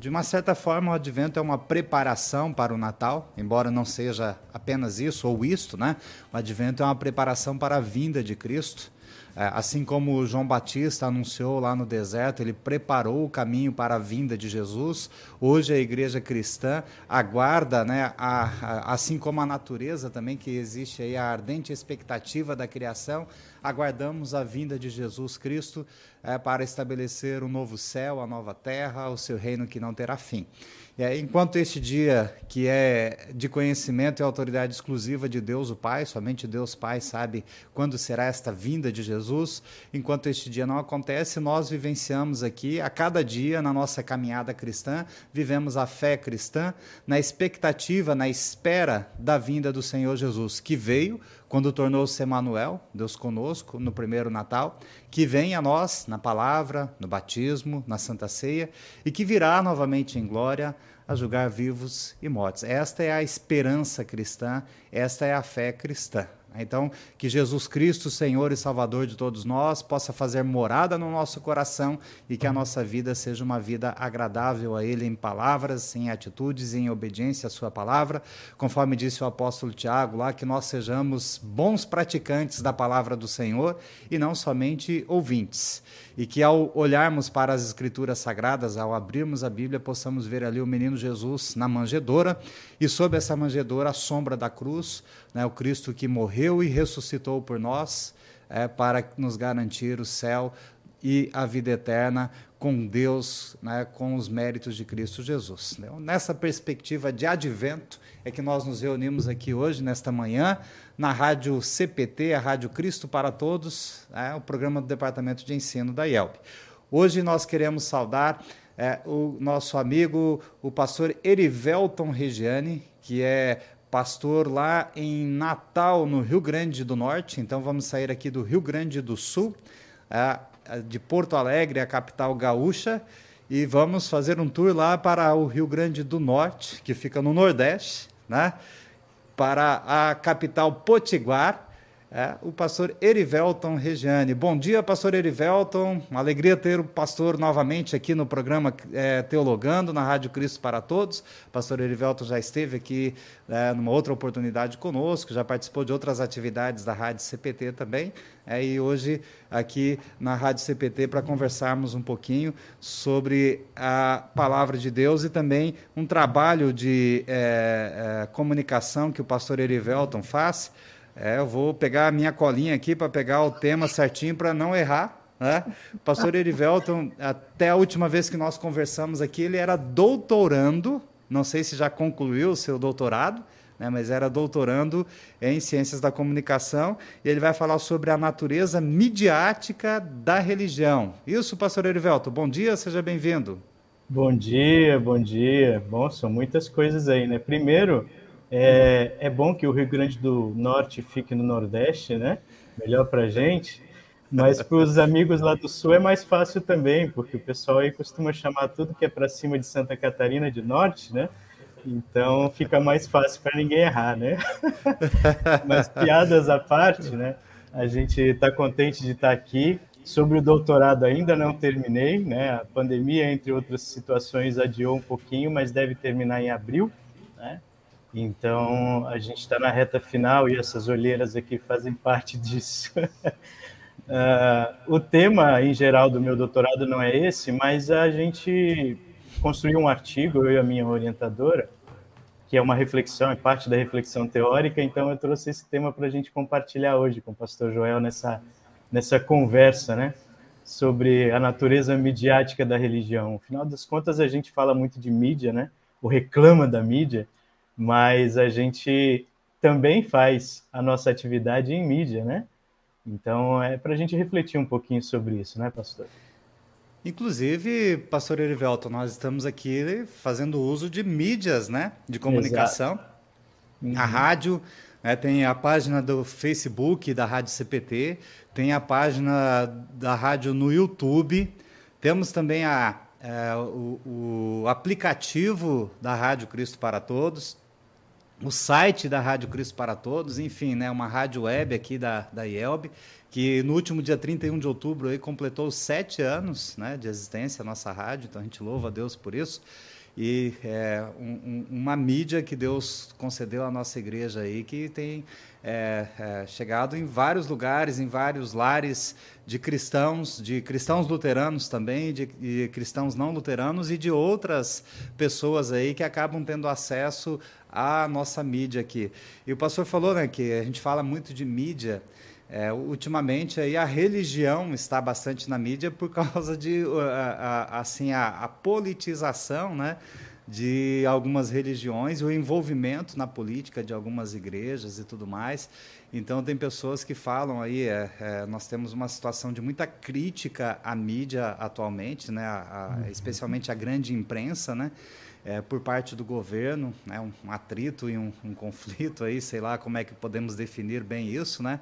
de uma certa forma, o advento é uma preparação para o Natal, embora não seja apenas isso ou isto, né? O advento é uma preparação para a vinda de Cristo. É, assim como João Batista anunciou lá no deserto, ele preparou o caminho para a vinda de Jesus. Hoje a igreja cristã aguarda, né, a, a, assim como a natureza também, que existe aí a ardente expectativa da criação, aguardamos a vinda de Jesus Cristo é, para estabelecer o um novo céu, a nova terra, o seu reino que não terá fim. É, enquanto este dia, que é de conhecimento e autoridade exclusiva de Deus o Pai, somente Deus Pai sabe quando será esta vinda de Jesus, enquanto este dia não acontece, nós vivenciamos aqui, a cada dia, na nossa caminhada cristã, vivemos a fé cristã na expectativa, na espera da vinda do Senhor Jesus, que veio quando tornou-se Emanuel, Deus conosco, no primeiro Natal, que vem a nós na palavra, no batismo, na Santa Ceia, e que virá novamente em glória a julgar vivos e mortos. Esta é a esperança cristã, esta é a fé cristã. Então, que Jesus Cristo, Senhor e Salvador de todos nós, possa fazer morada no nosso coração e que a nossa vida seja uma vida agradável a Ele em palavras, em atitudes, em obediência à Sua palavra, conforme disse o apóstolo Tiago lá, que nós sejamos bons praticantes da palavra do Senhor e não somente ouvintes. E que ao olharmos para as Escrituras Sagradas, ao abrirmos a Bíblia, possamos ver ali o menino Jesus na manjedoura e sob essa manjedoura a sombra da cruz, né, o Cristo que morreu e ressuscitou por nós é, para nos garantir o céu e a vida eterna com Deus, né, com os méritos de Cristo Jesus. Então, nessa perspectiva de advento, é que nós nos reunimos aqui hoje, nesta manhã, na Rádio CPT, a Rádio Cristo para Todos, é, o programa do Departamento de Ensino da IELP. Hoje nós queremos saudar é, o nosso amigo, o pastor Erivelton Regiane, que é pastor lá em Natal, no Rio Grande do Norte. Então vamos sair aqui do Rio Grande do Sul, é, de Porto Alegre, a capital gaúcha, e vamos fazer um tour lá para o Rio Grande do Norte, que fica no Nordeste, né? para a capital Potiguar, é, o pastor Erivelton Regiane. Bom dia, pastor Erivelton. Uma alegria ter o pastor novamente aqui no programa é, Teologando, na Rádio Cristo para Todos. O pastor Erivelton já esteve aqui é, numa outra oportunidade conosco, já participou de outras atividades da Rádio CPT também. É, e hoje aqui na Rádio CPT para conversarmos um pouquinho sobre a palavra de Deus e também um trabalho de é, é, comunicação que o pastor Erivelton faz é, eu vou pegar a minha colinha aqui para pegar o tema certinho para não errar. Né? Pastor Erivelton, até a última vez que nós conversamos aqui, ele era doutorando, não sei se já concluiu o seu doutorado, né, mas era doutorando em Ciências da Comunicação, e ele vai falar sobre a natureza midiática da religião. Isso, pastor Erivelton, bom dia, seja bem-vindo. Bom dia, bom dia. Bom, são muitas coisas aí, né? Primeiro, é, é bom que o Rio Grande do Norte fique no Nordeste, né? Melhor para gente. Mas para os amigos lá do Sul é mais fácil também, porque o pessoal aí costuma chamar tudo que é para cima de Santa Catarina de Norte, né? Então fica mais fácil para ninguém errar, né? Mas piadas à parte, né? A gente está contente de estar tá aqui. Sobre o doutorado ainda não terminei, né? A pandemia, entre outras situações, adiou um pouquinho, mas deve terminar em abril, né? Então, a gente está na reta final e essas olheiras aqui fazem parte disso. uh, o tema, em geral, do meu doutorado não é esse, mas a gente construiu um artigo, eu e a minha orientadora, que é uma reflexão, é parte da reflexão teórica, então eu trouxe esse tema para a gente compartilhar hoje com o pastor Joel nessa, nessa conversa, né? Sobre a natureza midiática da religião. Afinal das contas, a gente fala muito de mídia, né? O reclama da mídia, mas a gente também faz a nossa atividade em mídia, né? Então é para a gente refletir um pouquinho sobre isso, né, pastor? Inclusive, pastor Erivelto, nós estamos aqui fazendo uso de mídias, né, de comunicação. Uhum. A rádio, né, tem a página do Facebook da Rádio CPT, tem a página da rádio no YouTube, temos também a, é, o, o aplicativo da Rádio Cristo para Todos, o site da Rádio Cristo para Todos, enfim, né, uma rádio web aqui da, da IELB, que no último dia 31 de outubro aí completou sete anos né, de existência a nossa rádio, então a gente louva a Deus por isso. E é um, uma mídia que Deus concedeu à nossa igreja aí, que tem é, é, chegado em vários lugares, em vários lares de cristãos, de cristãos luteranos também, de, de cristãos não luteranos e de outras pessoas aí que acabam tendo acesso à nossa mídia aqui. E o pastor falou né, que a gente fala muito de mídia. É, ultimamente aí a religião está bastante na mídia por causa de a, a, assim a, a, politização, né, de algumas religiões, o envolvimento na política de algumas igrejas e tudo mais. Então tem pessoas que falam aí, é, é, nós temos uma situação de muita crítica à mídia atualmente, né, uhum. especialmente a grande imprensa, né é, por parte do governo, né, um, um atrito e um, um, conflito aí, sei lá como é que podemos definir bem isso, né?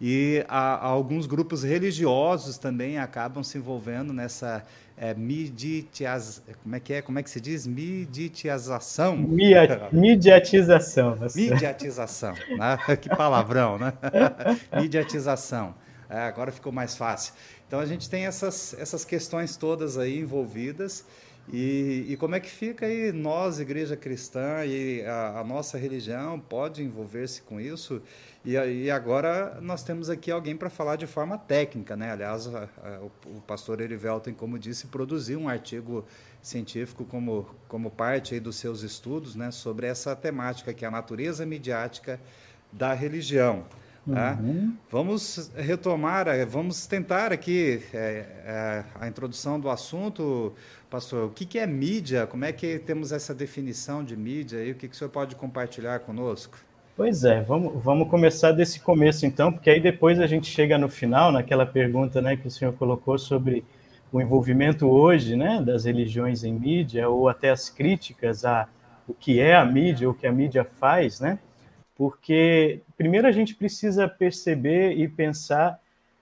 E a, alguns grupos religiosos também acabam se envolvendo nessa é, miditiaz... como é que é? Como é que se diz? Miditização. Mia... Mediatização. Mediatização, né? Que palavrão, né? Mediatização. É, agora ficou mais fácil. Então a gente tem essas, essas questões todas aí envolvidas e, e, como é que fica aí nós, igreja cristã, e a, a nossa religião pode envolver-se com isso? E, e, agora nós temos aqui alguém para falar de forma técnica, né? Aliás, a, a, o, o, pastor Erivelton, como disse, produziu um artigo científico como, como parte aí dos seus estudos, né? Sobre essa temática que é a natureza midiática da religião. Tá? Uhum. Vamos retomar, eh, vamos tentar aqui é, é, a introdução do assunto, pastor. O que, que, é mídia? Como é que temos essa definição de mídia? E o que, que o senhor pode compartilhar conosco? Pois é, vamos, vamos começar desse começo então, porque aí depois a gente chega no final, naquela pergunta né, que o senhor colocou sobre o envolvimento hoje né, das religiões em mídia, ou até as críticas a o que é a mídia, o que a mídia faz, né? porque primeiro a gente precisa perceber e pensar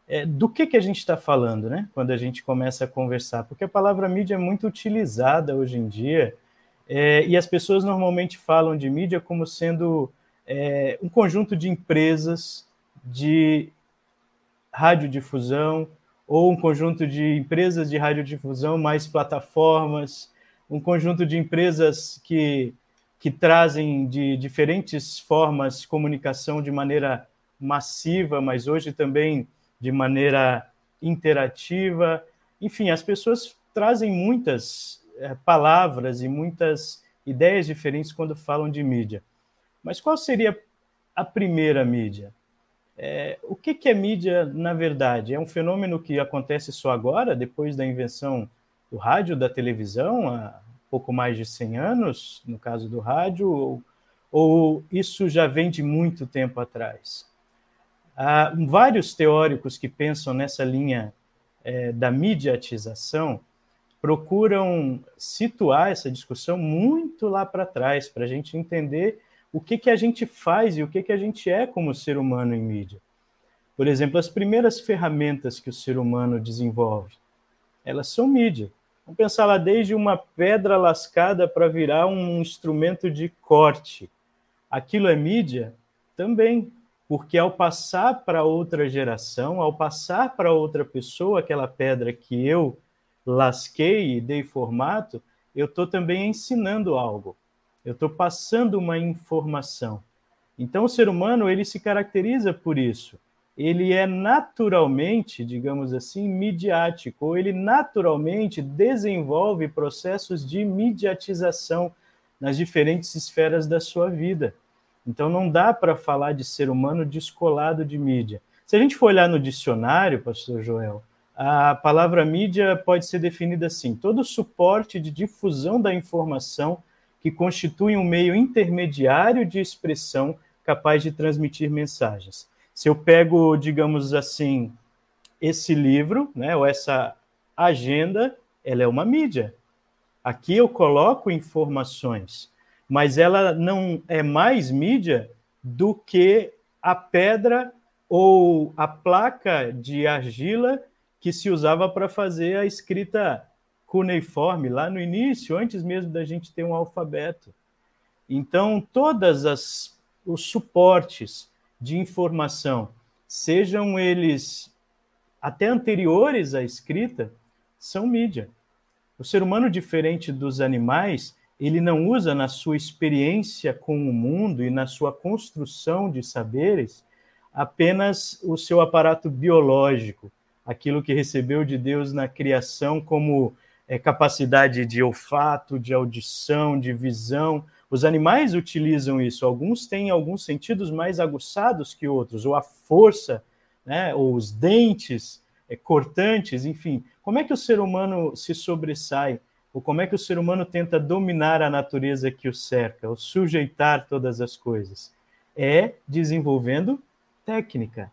é, do que, que a gente está falando, né? Quando a gente começa a conversar, porque a palavra mídia é muito utilizada hoje em dia é, e as pessoas normalmente falam de mídia como sendo é, um conjunto de empresas de radiodifusão ou um conjunto de empresas de radiodifusão mais plataformas, um conjunto de empresas que que trazem de diferentes formas comunicação de maneira massiva, mas hoje também de maneira interativa. Enfim, as pessoas trazem muitas é, palavras e muitas ideias diferentes quando falam de mídia. Mas qual seria a primeira mídia? É, o que, que é mídia, na verdade? É um fenômeno que acontece só agora, depois da invenção do rádio, da televisão, há pouco mais de 100 anos, no caso do rádio, ou, ou isso já vem de muito tempo atrás? Há vários teóricos que pensam nessa linha é, da mediatização procuram situar essa discussão muito lá para trás, para a gente entender o que, que a gente faz e o que, que a gente é como ser humano em mídia. Por exemplo, as primeiras ferramentas que o ser humano desenvolve, elas são mídia. Vamos pensar lá desde uma pedra lascada para virar um instrumento de corte. Aquilo é mídia? Também, porque ao passar para outra geração, ao passar para outra pessoa aquela pedra que eu lasquei e dei formato, eu estou também ensinando algo. Eu estou passando uma informação. Então, o ser humano ele se caracteriza por isso ele é naturalmente, digamos assim, midiático, ou ele naturalmente desenvolve processos de mediatização nas diferentes esferas da sua vida. Então não dá para falar de ser humano descolado de mídia. Se a gente for olhar no dicionário, pastor Joel, a palavra mídia pode ser definida assim: todo suporte de difusão da informação que constitui um meio intermediário de expressão capaz de transmitir mensagens. Se eu pego, digamos assim, esse livro, né, ou essa agenda, ela é uma mídia. Aqui eu coloco informações, mas ela não é mais mídia do que a pedra ou a placa de argila que se usava para fazer a escrita cuneiforme lá no início, antes mesmo da gente ter um alfabeto. Então, todas as os suportes de informação, sejam eles até anteriores à escrita, são mídia. O ser humano, diferente dos animais, ele não usa na sua experiência com o mundo e na sua construção de saberes apenas o seu aparato biológico, aquilo que recebeu de Deus na criação como é, capacidade de olfato, de audição, de visão. Os animais utilizam isso. Alguns têm alguns sentidos mais aguçados que outros, ou a força, né, ou os dentes é, cortantes, enfim. Como é que o ser humano se sobressai? Ou como é que o ser humano tenta dominar a natureza que o cerca, ou sujeitar todas as coisas? É desenvolvendo técnica.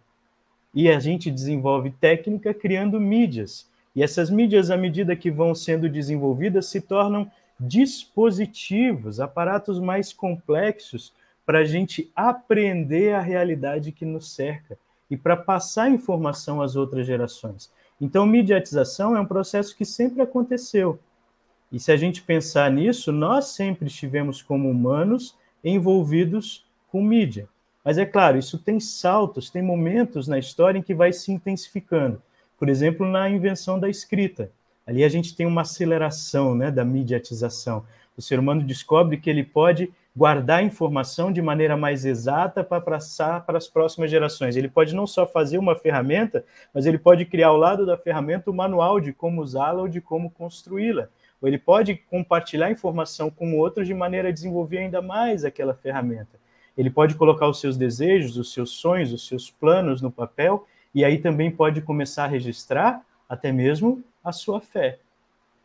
E a gente desenvolve técnica criando mídias. E essas mídias, à medida que vão sendo desenvolvidas, se tornam dispositivos, aparatos mais complexos para a gente aprender a realidade que nos cerca e para passar informação às outras gerações. Então, mediatização é um processo que sempre aconteceu. E se a gente pensar nisso, nós sempre estivemos como humanos envolvidos com mídia. Mas é claro, isso tem saltos, tem momentos na história em que vai se intensificando. Por exemplo, na invenção da escrita. Ali a gente tem uma aceleração né, da mediatização. O ser humano descobre que ele pode guardar informação de maneira mais exata para passar para as próximas gerações. Ele pode não só fazer uma ferramenta, mas ele pode criar ao lado da ferramenta o manual de como usá-la ou de como construí-la. Ou ele pode compartilhar informação com outros de maneira a desenvolver ainda mais aquela ferramenta. Ele pode colocar os seus desejos, os seus sonhos, os seus planos no papel e aí também pode começar a registrar até mesmo a sua fé.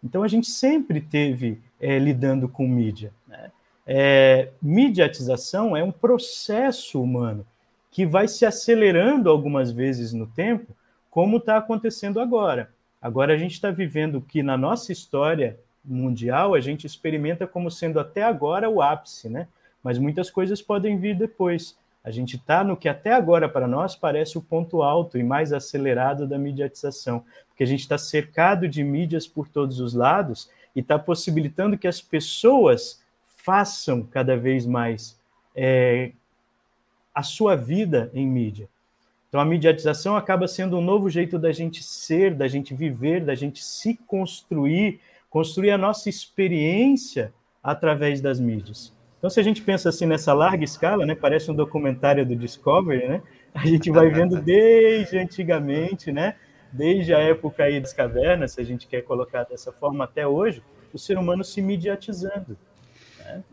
Então a gente sempre teve é, lidando com mídia. Né? É, mediatização é um processo humano que vai se acelerando algumas vezes no tempo, como está acontecendo agora. Agora a gente está vivendo que na nossa história mundial a gente experimenta como sendo até agora o ápice, né? Mas muitas coisas podem vir depois. A gente está no que até agora para nós parece o ponto alto e mais acelerado da mediatização, porque a gente está cercado de mídias por todos os lados e está possibilitando que as pessoas façam cada vez mais é, a sua vida em mídia. Então a mediatização acaba sendo um novo jeito da gente ser, da gente viver, da gente se construir, construir a nossa experiência através das mídias. Então, se a gente pensa assim nessa larga escala, né, parece um documentário do Discovery, né? A gente vai vendo desde antigamente, né? Desde a época aí das cavernas, se a gente quer colocar dessa forma até hoje, o ser humano se mediatizando. Né?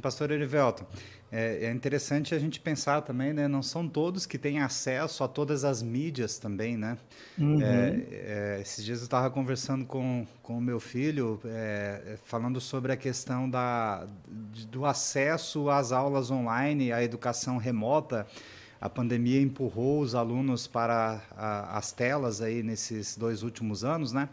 Pastor Erivelto, é, é, interessante a gente pensar também, né? Não são todos que têm acesso a todas as mídias também, né? Uhum. É, é, esses dias eu estava conversando com o meu filho, é, é, falando sobre a questão da, do acesso às aulas online, à educação remota. A pandemia empurrou os alunos para a, as telas aí nesses dois últimos anos, né?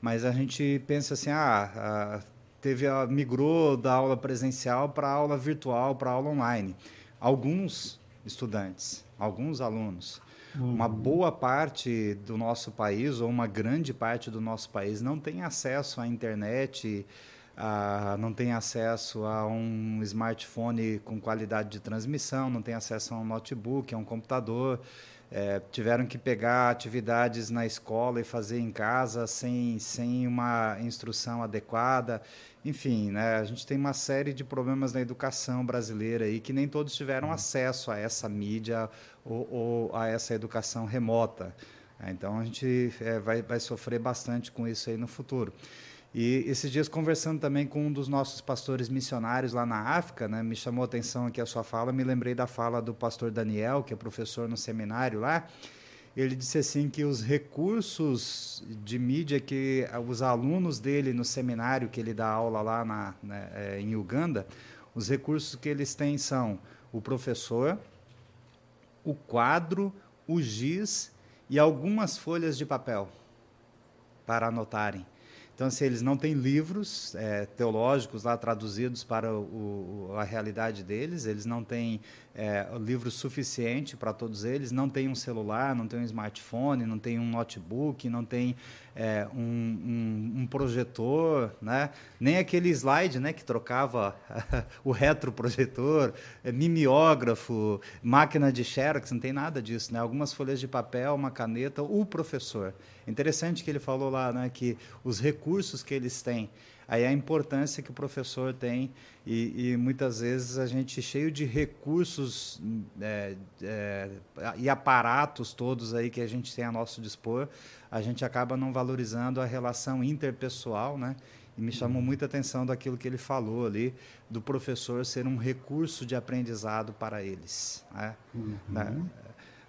Mas a gente pensa assim, ah, teve a, migrou da aula presencial para aula virtual, para aula online. Alguns estudantes, alguns alunos. Uhum. Uma boa parte do nosso país, ou uma grande parte do nosso país, não tem acesso à internet, a, não tem acesso a um smartphone com qualidade de transmissão, não tem acesso a um notebook, a um computador. É, tiveram que pegar atividades na escola e fazer em casa sem, sem uma instrução adequada. Enfim, né, a gente tem uma série de problemas na educação brasileira aí que nem todos tiveram uhum. acesso a essa mídia ou, ou a essa educação remota. Então a gente é, vai, vai sofrer bastante com isso aí no futuro. E esses dias conversando também com um dos nossos pastores missionários lá na África, né, me chamou a atenção aqui a sua fala, me lembrei da fala do pastor Daniel, que é professor no seminário lá, ele disse assim que os recursos de mídia que os alunos dele no seminário que ele dá aula lá na, né, é, em Uganda, os recursos que eles têm são o professor, o quadro, o giz e algumas folhas de papel para anotarem. Então, se assim, eles não têm livros é, teológicos lá traduzidos para o, o, a realidade deles, eles não têm é, livro suficiente para todos eles, não tem um celular, não tem um smartphone, não tem um notebook, não tem é, um, um, um, projetor, né? nem aquele slide né, que trocava o retroprojetor, é, mimeógrafo, máquina de xerox, não tem nada disso. Né? Algumas folhas de papel, uma caneta, o professor. Interessante que ele falou lá né, que os recursos que eles têm, aí a importância que o professor tem e, e muitas vezes a gente cheio de recursos é, é, e aparatos todos aí que a gente tem a nosso dispor, a gente acaba não valorizando a relação interpessoal, né? E me chamou uhum. muita atenção daquilo que ele falou ali, do professor ser um recurso de aprendizado para eles. Né? Uhum.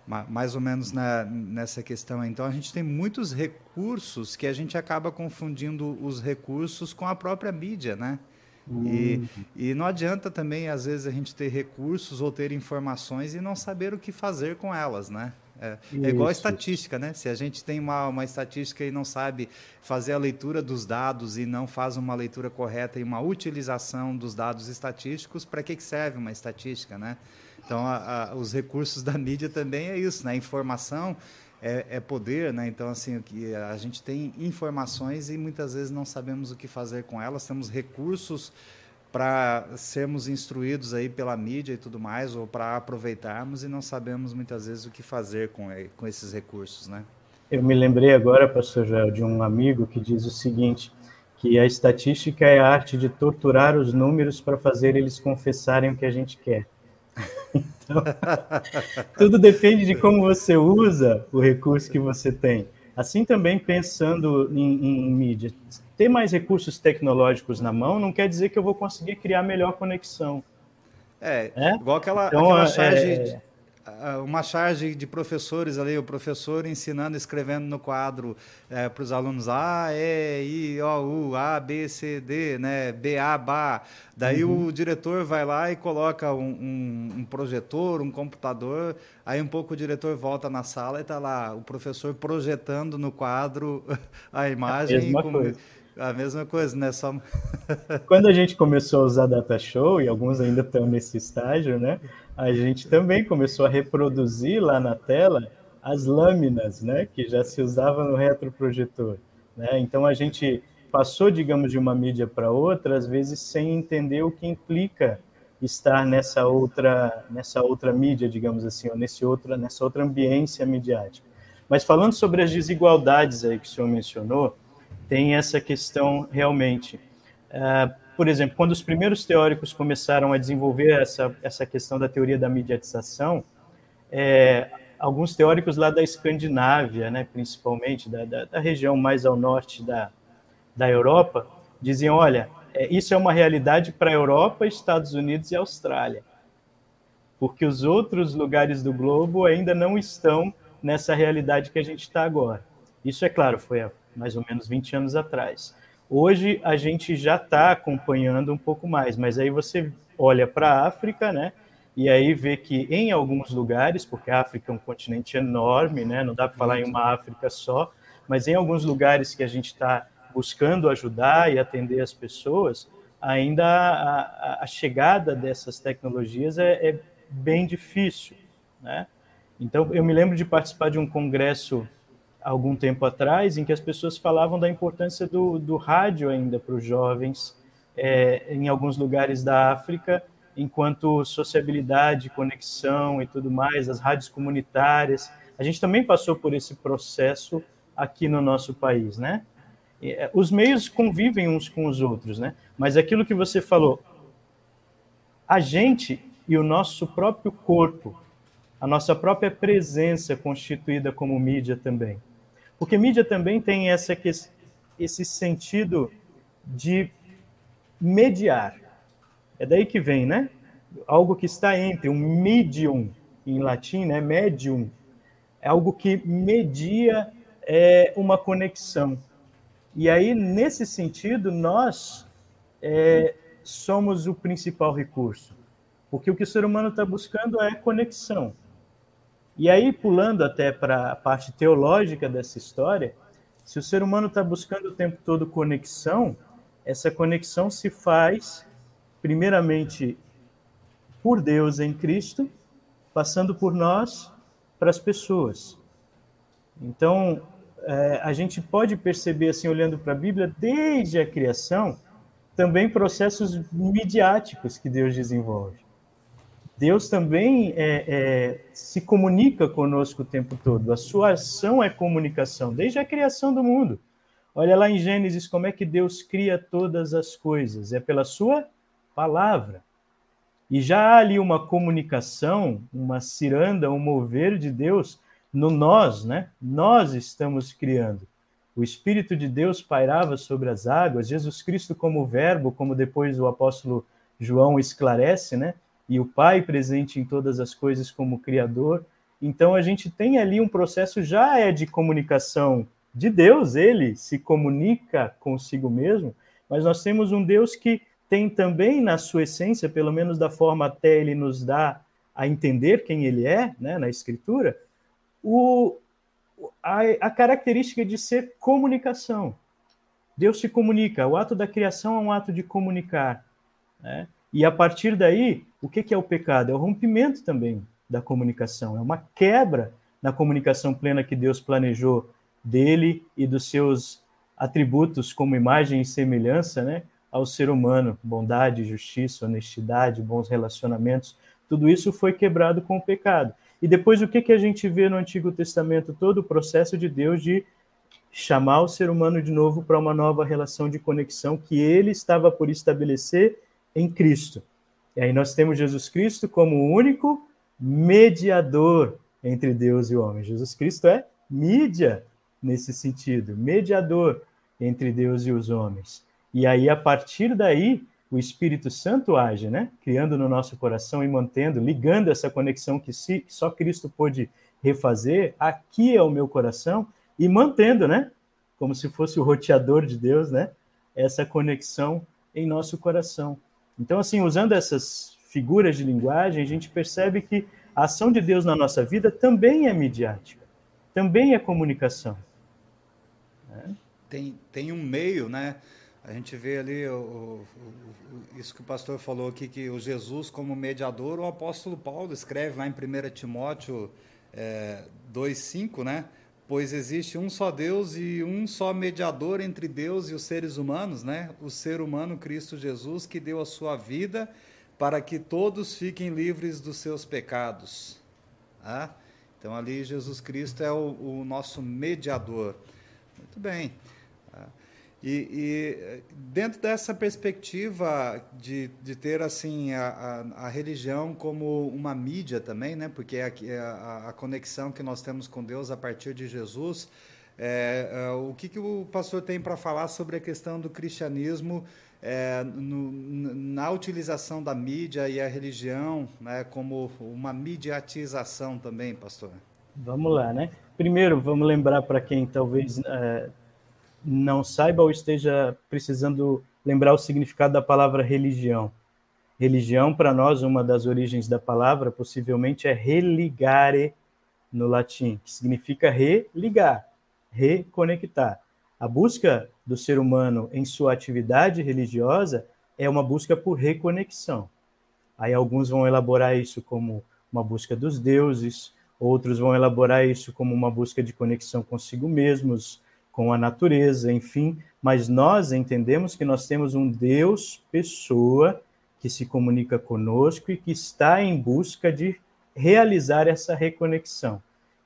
Mais ou menos na, nessa questão. Então, a gente tem muitos recursos que a gente acaba confundindo os recursos com a própria mídia, né? Uhum. E, e não adianta também, às vezes, a gente ter recursos ou ter informações e não saber o que fazer com elas, né? É, é igual a estatística, né? Se a gente tem uma, uma estatística e não sabe fazer a leitura dos dados e não faz uma leitura correta e uma utilização dos dados estatísticos, para que, que serve uma estatística, né? Então, a, a, os recursos da mídia também é isso, né? Informação é, é, poder, né? Então, assim, que a gente tem informações e muitas vezes não sabemos o que fazer com elas, temos recursos para sermos instruídos aí pela mídia e tudo mais, ou para aproveitarmos e não sabemos muitas vezes o que fazer com, com esses recursos, né? Eu me lembrei agora, pastor Joel, de um amigo que diz o seguinte, que a estatística é a arte de torturar os números para fazer eles confessarem o que a gente quer. Então, tudo depende de como você usa o recurso que você tem. Assim também pensando em, em mídia, ter mais recursos tecnológicos na mão não quer dizer que eu vou conseguir criar melhor conexão. É, é? igual aquela, então, aquela é, charge, é... uma charge de professores ali, o professor ensinando, escrevendo no quadro é, para os alunos A, E, I, O, U, A, B, C, D, né, B, A, BA. Daí uhum. o diretor vai lá e coloca um, um, um, projetor, um computador, aí um pouco o diretor volta na sala e está lá o professor projetando no quadro a imagem. A mesma coisa a mesma coisa, né? Só... Quando a gente começou a usar Data Show, e alguns ainda estão nesse estágio, né? A gente também começou a reproduzir lá na tela as lâminas, né? Que já se usava no retroprojetor. Né? Então a gente passou, digamos, de uma mídia para outra, às vezes sem entender o que implica estar nessa outra, nessa outra mídia, digamos assim, ou nesse outra, nessa outra ambiência midiática. Mas falando sobre as desigualdades aí que o senhor mencionou, tem essa questão realmente. Uh, por exemplo, quando os primeiros teóricos começaram a desenvolver essa, essa questão da teoria da mediatização, é, alguns teóricos lá da Escandinávia, né, principalmente, da, da, da, região mais ao norte da, da Europa, diziam: olha, é, isso é uma realidade para a Europa, Estados Unidos e Austrália, porque os outros lugares do globo ainda não estão nessa realidade que a gente está agora. Isso, é claro, foi há mais ou menos 20 anos atrás. Hoje a gente já está acompanhando um pouco mais, mas aí você olha para a África, né? E aí vê que em alguns lugares, porque a África é um continente enorme, né? Não dá para falar em uma África só, mas em alguns lugares que a gente está buscando ajudar e atender as pessoas, ainda a, a chegada dessas tecnologias é, é bem difícil, né? Então eu me lembro de participar de um congresso algum tempo atrás, em que as pessoas falavam da importância do, do rádio ainda para os jovens é, em alguns lugares da África, enquanto sociabilidade, conexão e tudo mais, as rádios comunitárias. A gente também passou por esse processo aqui no nosso país, né? É, os meios convivem uns com os outros, né? Mas aquilo que você falou, a gente e o nosso próprio corpo, a nossa própria presença constituída como mídia também. Porque mídia também tem essa, esse sentido de mediar. É daí que vem, né? Algo que está entre, um medium, em latim, né? Medium. É algo que media é, uma conexão. E aí, nesse sentido, nós é, somos o principal recurso. Porque o que o ser humano está buscando é conexão. E aí, pulando até para a parte teológica dessa história, se o ser humano está buscando o tempo todo conexão, essa conexão se faz, primeiramente, por Deus em Cristo, passando por nós para as pessoas. Então, é, a gente pode perceber, assim, olhando para a Bíblia, desde a criação, também processos midiáticos que Deus desenvolve. Deus também é, é, se comunica conosco o tempo todo. A sua ação é comunicação, desde a criação do mundo. Olha lá em Gênesis como é que Deus cria todas as coisas. É pela sua palavra. E já há ali uma comunicação, uma ciranda, um mover de Deus no nós, né? Nós estamos criando. O Espírito de Deus pairava sobre as águas, Jesus Cristo como verbo, como depois o apóstolo João esclarece, né? E o Pai presente em todas as coisas como Criador. Então a gente tem ali um processo já é de comunicação de Deus, ele se comunica consigo mesmo, mas nós temos um Deus que tem também na sua essência, pelo menos da forma até ele nos dá a entender quem ele é, né, na Escritura, o, a, a característica de ser comunicação. Deus se comunica, o ato da criação é um ato de comunicar. Né? E a partir daí, o que é o pecado? É o rompimento também da comunicação, é uma quebra na comunicação plena que Deus planejou dele e dos seus atributos como imagem e semelhança, né, ao ser humano, bondade, justiça, honestidade, bons relacionamentos, tudo isso foi quebrado com o pecado. E depois o que que a gente vê no Antigo Testamento todo o processo de Deus de chamar o ser humano de novo para uma nova relação de conexão que ele estava por estabelecer em Cristo. E aí nós temos Jesus Cristo como o único mediador entre Deus e o homem. Jesus Cristo é mídia nesse sentido, mediador entre Deus e os homens. E aí, a partir daí, o Espírito Santo age, né? Criando no nosso coração e mantendo, ligando essa conexão que só Cristo pôde refazer, aqui é o meu coração, e mantendo, né? Como se fosse o roteador de Deus, né? Essa conexão em nosso coração. Então, assim, usando essas figuras de linguagem, a gente percebe que a ação de Deus na nossa vida também é midiática, também é comunicação. Né? Tem, tem um meio, né? A gente vê ali o, o, o, isso que o pastor falou aqui, que o Jesus como mediador, o apóstolo Paulo escreve lá em 1 Timóteo é, 2,5, né? Pois existe um só Deus e um só mediador entre Deus e os seres humanos, né? O ser humano Cristo Jesus que deu a sua vida para que todos fiquem livres dos seus pecados. Ah? Então ali Jesus Cristo é o, o nosso mediador. Muito bem. E, e, dentro dessa perspectiva de, de ter assim a, a, a, religião como uma mídia também, né? porque é a, é a, a, conexão que nós temos com Deus a partir de Jesus, é, é, o que, que o pastor tem para falar sobre a questão do cristianismo é, no, na utilização da mídia e a religião né, como uma mediatização também, pastor? Vamos lá, né? Primeiro, vamos lembrar para quem talvez é, não saiba ou esteja precisando lembrar o significado da palavra religião. Religião, para nós, uma das origens da palavra, possivelmente, é religare no latim, que significa religar, reconectar. A busca do ser humano em sua atividade religiosa é uma busca por reconexão. Aí alguns vão elaborar isso como uma busca dos deuses, outros vão elaborar isso como uma busca de conexão consigo mesmos, com a natureza, enfim, mas nós entendemos que nós temos um Deus pessoa que se comunica conosco e que está em busca de realizar essa reconexão.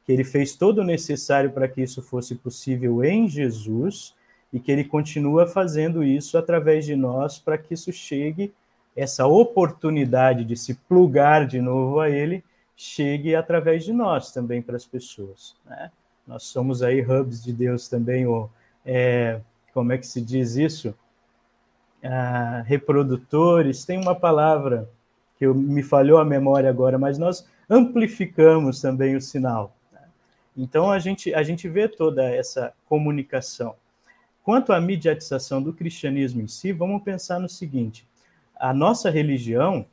Que ele fez todo o necessário para que isso fosse possível em Jesus e que ele continua fazendo isso através de nós para que isso chegue, essa oportunidade de se plugar de novo a ele, chegue através de nós também para as pessoas. Né? Nós somos aí hubs de Deus também, ou é, como é que se diz isso? Ah, reprodutores, tem uma palavra que eu, me falhou a memória agora, mas nós amplificamos também o sinal. Né? Então a gente, a gente vê toda essa comunicação. Quanto à mediatização do cristianismo em si, vamos pensar no seguinte: a nossa religião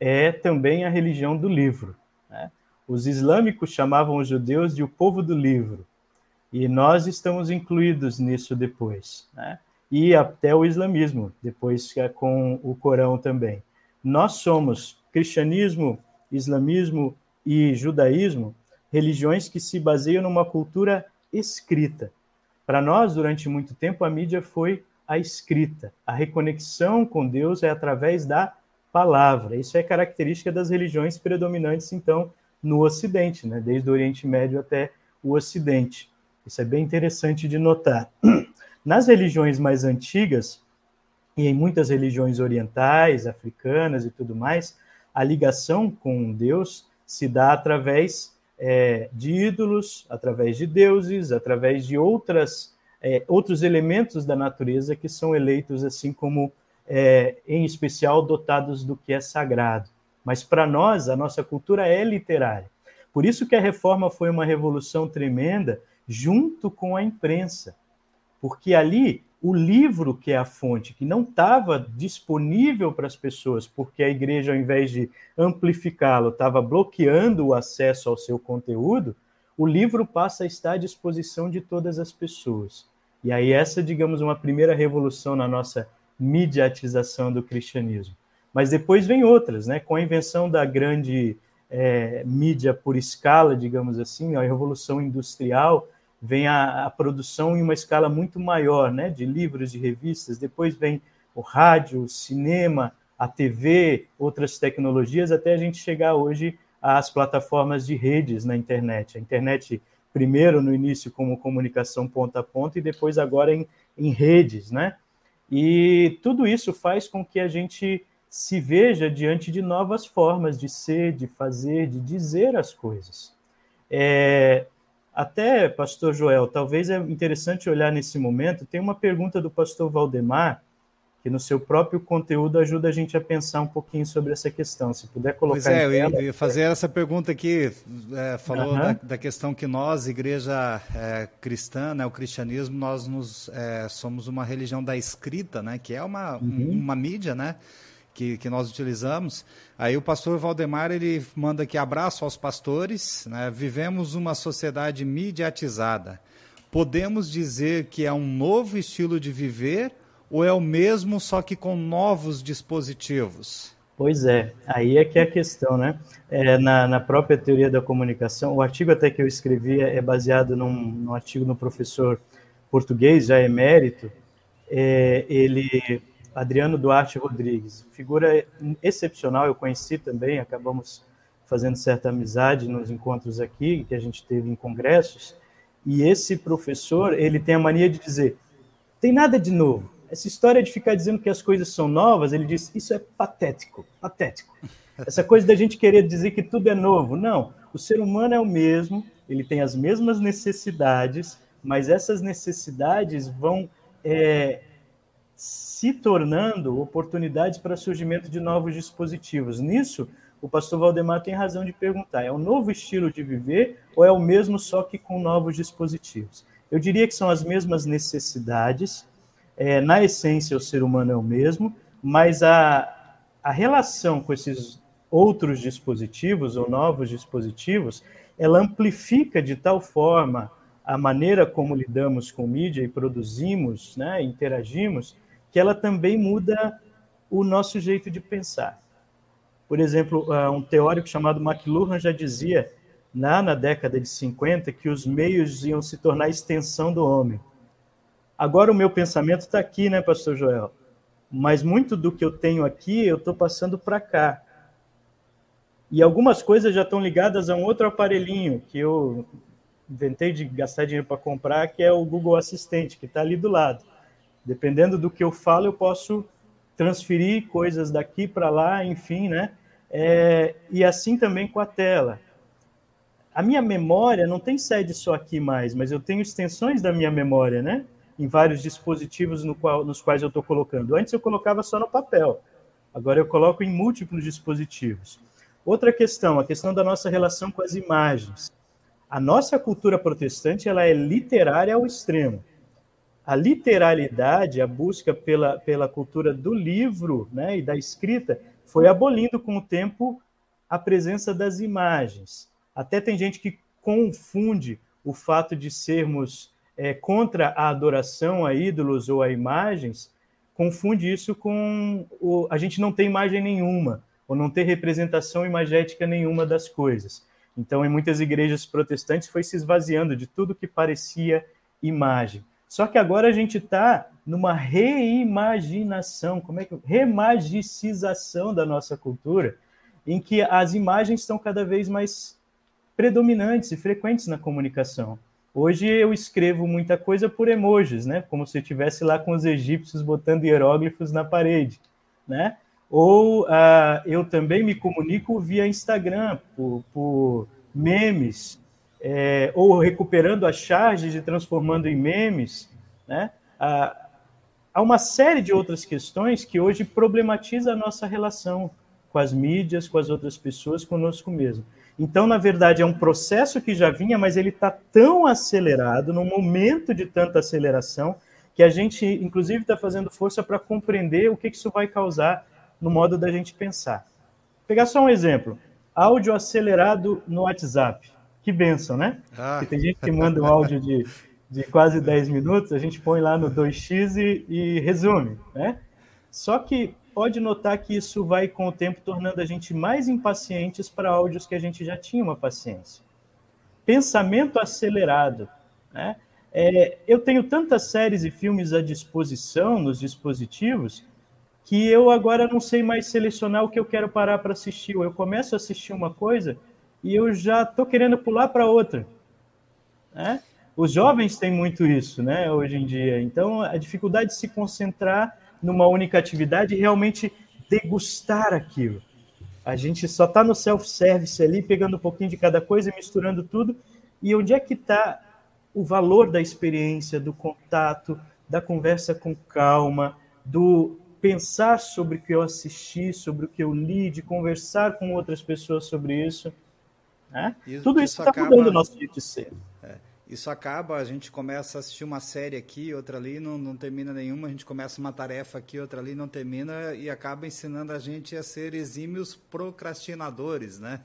é também a religião do livro. Né? Os islâmicos chamavam os judeus de o povo do livro, e nós estamos incluídos nisso depois, né? E até o islamismo, depois é com o Corão também. Nós somos cristianismo, islamismo e judaísmo, religiões que se baseiam numa cultura escrita. Para nós, durante muito tempo, a mídia foi a escrita. A reconexão com Deus é através da palavra. Isso é característica das religiões predominantes, então, no Ocidente, né? desde o Oriente Médio até o Ocidente. Isso é bem interessante de notar. Nas religiões mais antigas, e em muitas religiões orientais, africanas e tudo mais, a ligação com Deus se dá através é, de ídolos, através de deuses, através de outras, é, outros elementos da natureza que são eleitos assim como, é, em especial, dotados do que é sagrado. Mas para nós, a nossa cultura é literária. Por isso que a reforma foi uma revolução tremenda junto com a imprensa. Porque ali o livro que é a fonte, que não estava disponível para as pessoas, porque a igreja, ao invés de amplificá-lo, estava bloqueando o acesso ao seu conteúdo, o livro passa a estar à disposição de todas as pessoas. E aí, essa, digamos, uma primeira revolução na nossa mediatização do cristianismo. Mas depois vem outras, né? Com a invenção da grande é, mídia por escala, digamos assim, a revolução industrial, vem a, a, produção em uma escala muito maior, né, de livros, de revistas, depois vem o rádio, o cinema, a TV, outras tecnologias, até a gente chegar hoje às plataformas de redes na internet. A internet, primeiro no início como comunicação ponta a ponta e depois agora em, em redes, né? E tudo isso faz com que a gente se veja diante de novas formas de ser, de fazer, de dizer as coisas. É, até, pastor Joel, talvez é interessante olhar nesse momento, tem uma pergunta do pastor Valdemar, que no seu próprio conteúdo ajuda a gente a pensar um pouquinho sobre essa questão. Se puder colocar. Pois é, eu ia, ia fazer essa pergunta aqui. É, falou uhum. da, da, questão que nós, igreja é, cristã, né, o cristianismo, nós nos, é, somos uma religião da escrita, né, que é uma, uhum. uma mídia, né? Que, que nós utilizamos. Aí o pastor Valdemar ele manda aqui abraço aos pastores. Né? Vivemos uma sociedade mediatizada. Podemos dizer que é um novo estilo de viver ou é o mesmo, só que com novos dispositivos? Pois é, aí é que é a questão, né? É, na, na, própria teoria da comunicação, o artigo até que eu escrevi é baseado num, num artigo no professor português, já emérito, é, ele Adriano Duarte Rodrigues, figura excepcional, eu conheci também, acabamos fazendo certa amizade nos encontros aqui que a gente teve em congressos, e esse professor, ele tem a mania de dizer, tem nada de novo. Essa história de ficar dizendo que as coisas são novas, ele diz, isso é patético, patético. Essa coisa da gente querer dizer que tudo é novo. Não, o ser humano é o mesmo, ele tem as mesmas necessidades, mas essas necessidades vão é, se tornando oportunidades para surgimento de novos dispositivos. Nisso, o pastor Valdemar tem razão de perguntar: é um novo estilo de viver ou é o mesmo, só que com novos dispositivos? Eu diria que são as mesmas necessidades, é, na essência, o ser humano é o mesmo, mas a, a relação com esses outros dispositivos ou novos dispositivos, ela amplifica de tal forma a maneira como lidamos com mídia e produzimos, né, interagimos, que ela também muda o nosso jeito de pensar. Por exemplo, ah, um teórico chamado McLuhan já dizia, lá na década de 50, que os meios iam se tornar a extensão do homem. Agora o meu pensamento está aqui, né, pastor Joel? Mas muito do que eu tenho aqui, eu estou passando para cá. E algumas coisas já estão ligadas a um outro aparelhinho que eu inventei de gastar dinheiro para comprar, que é o Google Assistente, que está ali do lado. Dependendo do que eu falo, eu posso transferir coisas daqui para lá, enfim, né? É, e assim também com a tela. A minha memória não tem sede só aqui mais, mas eu tenho extensões da minha memória, né? Em vários dispositivos no qual, nos quais eu estou colocando. Antes eu colocava só no papel, agora eu coloco em múltiplos dispositivos. Outra questão, a questão da nossa relação com as imagens. A nossa cultura protestante ela é literária ao extremo a literalidade, a busca pela, pela cultura do livro né, e da escrita, foi abolindo com o tempo a presença das imagens. Até tem gente que confunde o fato de sermos é, contra a adoração a ídolos ou a imagens, confunde isso com o, a gente não tem imagem nenhuma, ou não ter representação imagética nenhuma das coisas. Então, em muitas igrejas protestantes, foi se esvaziando de tudo que parecia imagem. Só que agora a gente está numa reimaginação, como é que remagicização da nossa cultura, em que as imagens estão cada vez mais predominantes e frequentes na comunicação. Hoje eu escrevo muita coisa por emojis, né? Como se eu estivesse lá com os egípcios botando hieróglifos na parede, né? Ou uh, eu também me comunico via Instagram, por, por memes, é, ou recuperando as charges e transformando em memes, né? Uh, há uma série de outras questões que hoje problematiza a nossa relação com as mídias, com as outras pessoas, conosco mesmo. Então, na verdade, é um processo que já vinha, mas ele está tão acelerado, num momento de tanta aceleração, que a gente, inclusive, está fazendo força para compreender o que isso vai causar no modo da gente pensar. Vou pegar só um exemplo: áudio acelerado no WhatsApp. Que benção, né? Ah. tem gente que manda um áudio de, de quase 10 minutos, a gente põe lá no 2x e, e resume, né? Só que pode notar que isso vai, com o tempo, tornando a gente mais impacientes para áudios que a gente já tinha uma paciência. Pensamento acelerado. Né? É, eu tenho tantas séries e filmes à disposição nos dispositivos que eu agora não sei mais selecionar o que eu quero parar para assistir. Eu começo a assistir uma coisa e eu já estou querendo pular para outra. Né? Os jovens têm muito isso, né, hoje em dia. Então, a dificuldade de se concentrar numa única atividade e realmente degustar aquilo. A gente só está no self-service ali, pegando um pouquinho de cada coisa, misturando tudo. E onde é que está o valor da experiência, do contato, da conversa com calma, do pensar sobre o que eu assisti, sobre o que eu li, de conversar com outras pessoas sobre isso. Né? Isso, Tudo isso está acaba... mudando o nosso jeito de ser. É. Isso acaba, a gente começa a assistir uma série aqui, outra ali, não, não termina nenhuma, a gente começa uma tarefa aqui, outra ali, não termina, e acaba ensinando a gente a ser exímios procrastinadores, né?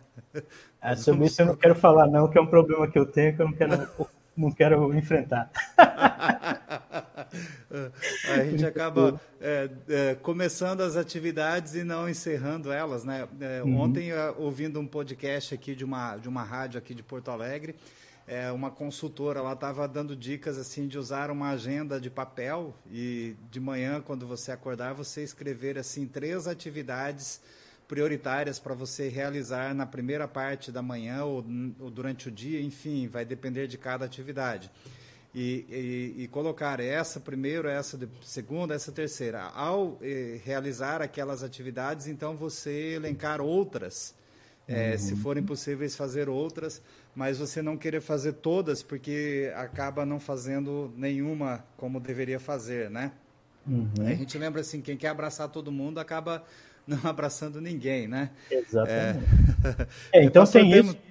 É, sobre isso eu não quero falar, não, que é um problema que eu tenho que eu não quero, não quero enfrentar. a gente acaba é, é, começando as atividades e não encerrando elas, né? É, uhum. Ontem, ouvindo um podcast aqui de uma, de uma rádio aqui de Porto Alegre, é, uma consultora, ela estava dando dicas assim de usar uma agenda de papel e de manhã, quando você acordar, você escrever assim três atividades prioritárias para você realizar na primeira parte da manhã ou, ou, durante o dia, enfim, vai depender de cada atividade. E, e, e colocar essa primeiro, essa segunda, essa terceira. Ao eh, realizar aquelas atividades, então você elencar outras, eh, uhum. se forem possíveis fazer outras, mas você não querer fazer todas porque acaba não fazendo nenhuma como deveria fazer, né? Uhum. A gente lembra assim, quem quer abraçar todo mundo acaba não abraçando ninguém, né? Exatamente. É, é então tem temos, isso.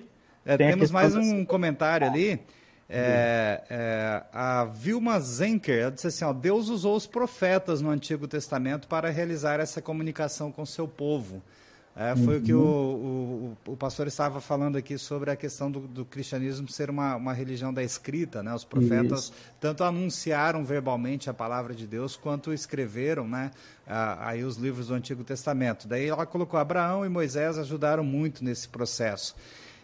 É, tem temos mais um comentário ali. É, é, a Vilma Zenker ela disse assim: ó, Deus usou os profetas no Antigo Testamento para realizar essa comunicação com seu povo. É, foi uhum. o que o, o, o, pastor estava falando aqui sobre a questão do, do cristianismo ser uma, uma, religião da escrita. Né? Os profetas Isso. tanto anunciaram verbalmente a palavra de Deus quanto escreveram né, aí os livros do Antigo Testamento. Daí ela colocou Abraão e Moisés ajudaram muito nesse processo.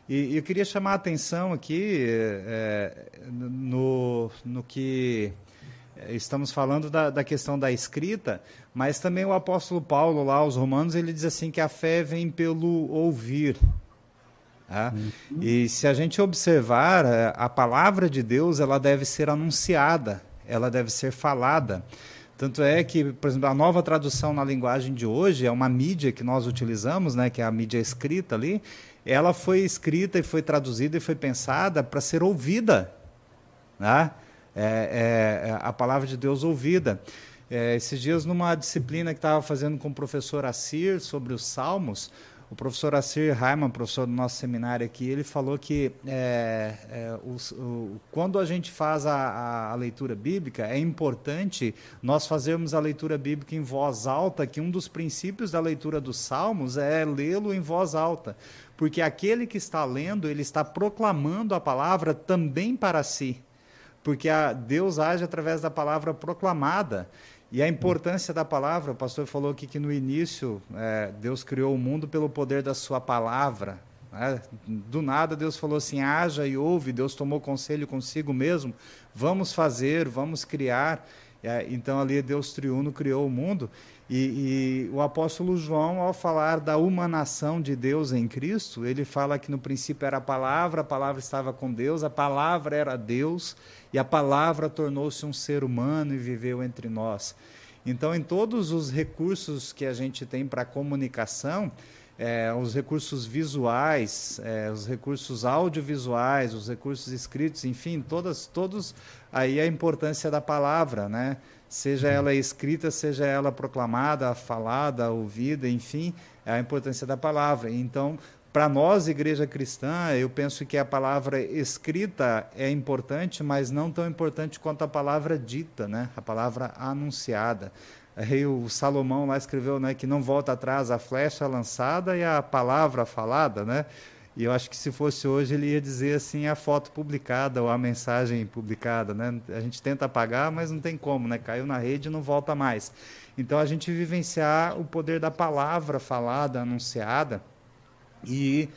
E, eu queria chamar a atenção aqui é, no, no que estamos falando da, da, questão da escrita, mas também o apóstolo Paulo, lá aos Romanos, ele diz assim que a fé vem pelo ouvir. Tá? Uhum. E se a gente observar, é, a palavra de Deus ela deve ser anunciada, ela deve ser falada. Tanto é que, por exemplo, a nova tradução na linguagem de hoje é uma mídia que nós utilizamos, né, que é a mídia escrita ali. Ela foi escrita e foi traduzida e foi pensada para ser ouvida. Né? É, é, é, a palavra de Deus ouvida. É, esses dias, numa disciplina que estava fazendo com o professor Assir sobre os Salmos, o professor Assir Raiman, professor do nosso seminário aqui, ele falou que é, é, o, quando a gente faz a, a, a, leitura bíblica, é importante nós fazermos a leitura bíblica em voz alta, que um dos princípios da leitura dos Salmos é lê-lo em voz alta. Porque aquele que está lendo, ele está proclamando a palavra também para si porque Deus age através da palavra proclamada. E a importância da palavra, o pastor falou aqui que no início é, Deus criou o mundo pelo poder da sua palavra. Né? Do nada Deus falou assim: haja e ouve. Deus tomou conselho consigo mesmo. Vamos fazer, vamos criar. É, então ali Deus triuno criou o mundo. E, e, o apóstolo João, ao falar da humanação de Deus em Cristo, ele fala que no princípio era a palavra, a palavra estava com Deus, a palavra era Deus, e a palavra tornou-se um ser humano e viveu entre nós. Então, em todos os recursos que a gente tem para comunicação, é, os recursos visuais, é, os recursos audiovisuais, os recursos escritos, enfim, todas, todos aí a importância da palavra, né? Seja ela escrita, seja ela proclamada, falada, ouvida, enfim, é a importância da palavra. Então, para nós, igreja cristã, eu penso que a palavra escrita é importante, mas não tão importante quanto a palavra dita, né? A palavra anunciada. Aí o Salomão lá escreveu né, que não volta atrás a flecha lançada e a palavra falada, né? E eu acho que se fosse hoje ele ia dizer assim a foto publicada ou a mensagem publicada, né? A gente tenta apagar, mas não tem como, né? Caiu na rede e não volta mais. Então a gente vivenciar o poder da palavra falada, anunciada e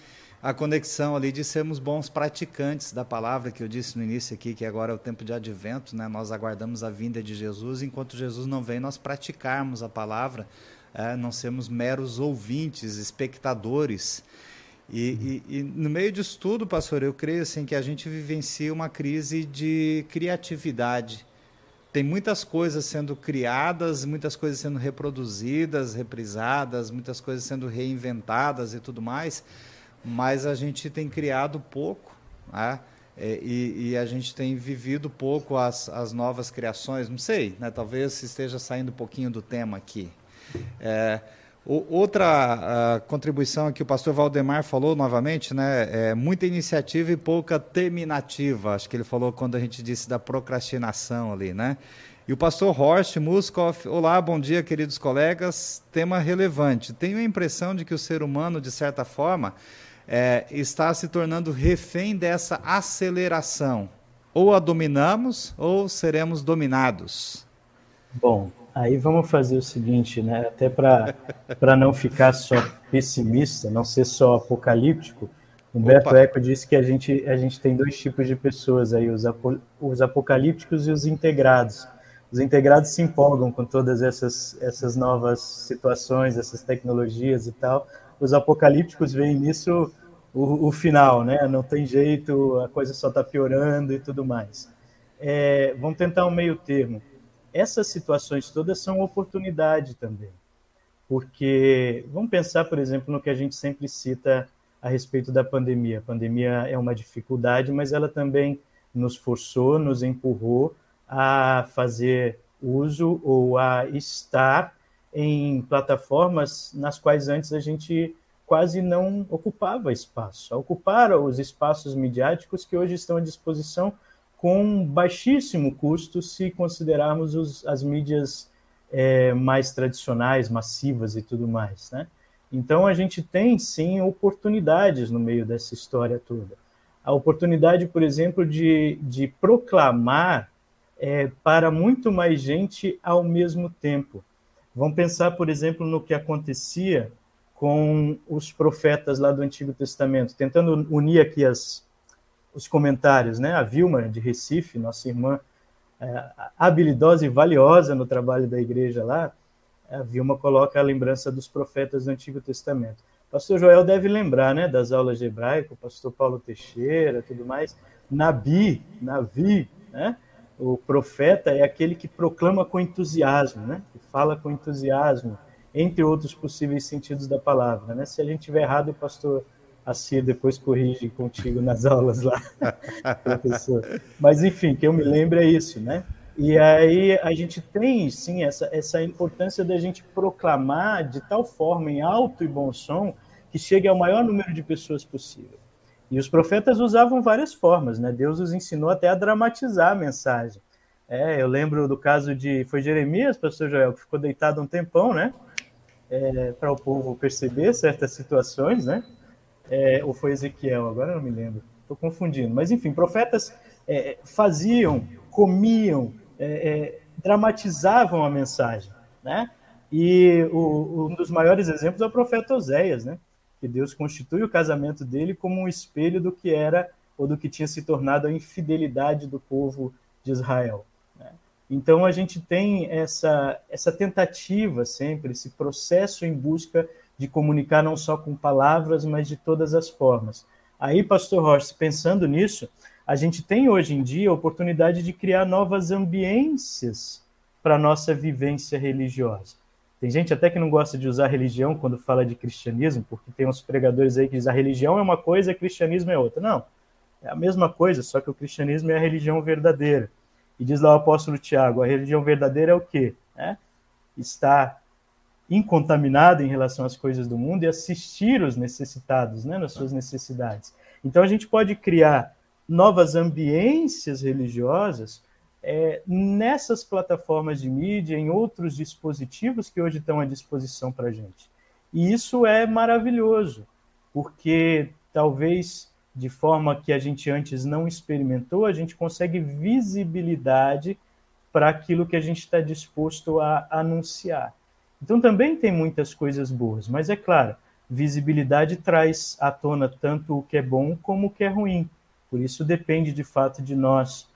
a conexão ali de sermos bons praticantes da palavra que eu disse no início aqui, que agora é o tempo de advento, né? Nós aguardamos a vinda de Jesus, enquanto Jesus não vem, nós praticarmos a palavra, é, não sermos meros ouvintes, espectadores. E, e, e, no meio disso tudo, pastor, eu creio assim que a gente vivencia uma crise de criatividade. Tem muitas coisas sendo criadas, muitas coisas sendo reproduzidas, reprisadas, muitas coisas sendo reinventadas e tudo mais mas a gente tem criado pouco, né? É, e, e, a gente tem vivido pouco as, as novas criações. Não sei, né? talvez esteja saindo um pouquinho do tema aqui. É, o, outra contribuição que o pastor Valdemar falou novamente, né? É muita iniciativa e pouca terminativa. Acho que ele falou quando a gente disse da procrastinação ali, né? E o pastor Horst Muskoff, olá, bom dia, queridos colegas. Tema relevante. Tenho a impressão de que o ser humano, de certa forma, é, está se tornando refém dessa aceleração. Ou a dominamos ou seremos dominados. Bom, aí vamos fazer o seguinte, né? Até para não ficar só pessimista, não ser só apocalíptico. Humberto Opa. Eco disse que a gente, a gente tem dois tipos de pessoas aí, os, apo, os apocalípticos e os integrados. Os integrados se empolgam com todas essas, essas novas situações, essas tecnologias e tal. Os apocalípticos veem nisso o, o final, né? Não tem jeito, a coisa só está piorando e tudo mais. É, vamos tentar um meio termo. Essas situações todas são oportunidade também, porque vamos pensar, por exemplo, no que a gente sempre cita a respeito da pandemia. A pandemia é uma dificuldade, mas ela também nos forçou, nos empurrou a fazer uso ou a estar em plataformas nas quais antes a gente quase não ocupava espaço. Ocuparam os espaços midiáticos que hoje estão à disposição com baixíssimo custo se considerarmos os, as mídias é, mais tradicionais, massivas e tudo mais. Né? Então, a gente tem, sim, oportunidades no meio dessa história toda. A oportunidade, por exemplo, de, de proclamar é, para muito mais gente ao mesmo tempo. Vamos pensar, por exemplo, no que acontecia com os profetas lá do Antigo Testamento, tentando unir aqui as, os comentários, né? A Vilma de Recife, nossa irmã é, habilidosa e valiosa no trabalho da igreja lá, a Vilma coloca a lembrança dos profetas do Antigo Testamento. Pastor Joel deve lembrar, né, das aulas de hebraico, pastor Paulo Teixeira, tudo mais. Nabi, Navi, né? O profeta é aquele que proclama com entusiasmo, né? Que fala com entusiasmo entre outros possíveis sentidos da palavra. Né? Se a gente tiver errado, o pastor Assi depois corrige contigo nas aulas lá, professor. Mas, enfim, que eu me lembro é isso, né? E aí a gente tem, sim, essa, essa importância da gente proclamar de tal forma, em alto e bom som, que chegue ao maior número de pessoas possível. E os profetas usavam várias formas, né? Deus os ensinou até a dramatizar a mensagem. É, eu lembro do caso de. Foi Jeremias, pastor Joel, que ficou deitado um tempão, né? é, para o povo perceber certas situações, né? É, ou foi Ezequiel, agora não me lembro, estou confundindo. Mas, enfim, profetas é, faziam, comiam, é, é, dramatizavam a mensagem, né? E o, um dos maiores exemplos é o profeta Oséias, né? que Deus constitui o casamento dele como um espelho do que era ou do que tinha se tornado a infidelidade do povo de Israel. Né? Então a gente tem essa, essa tentativa sempre, esse processo em busca de comunicar não só com palavras, mas de todas as formas. Aí, Pastor Rocha, pensando nisso, a gente tem hoje em dia a oportunidade de criar novas ambiências para nossa vivência religiosa. Tem gente até que não gosta de usar religião quando fala de cristianismo, porque tem uns pregadores aí que dizem a religião é uma coisa, cristianismo é outra. Não, é a mesma coisa, só que o cristianismo é a religião verdadeira. E diz lá o apóstolo Tiago, a religião verdadeira é o quê? É estar incontaminado em relação às coisas do mundo e assistir os necessitados né, nas suas necessidades. Então a gente pode criar novas ambiências religiosas é, nessas plataformas de mídia, em outros dispositivos que hoje estão à disposição para a gente. E isso é maravilhoso, porque talvez de forma que a gente antes não experimentou, a gente consegue visibilidade para aquilo que a gente está disposto a anunciar. Então também tem muitas coisas boas, mas é claro, visibilidade traz à tona tanto o que é bom como o que é ruim. Por isso depende de fato de nós.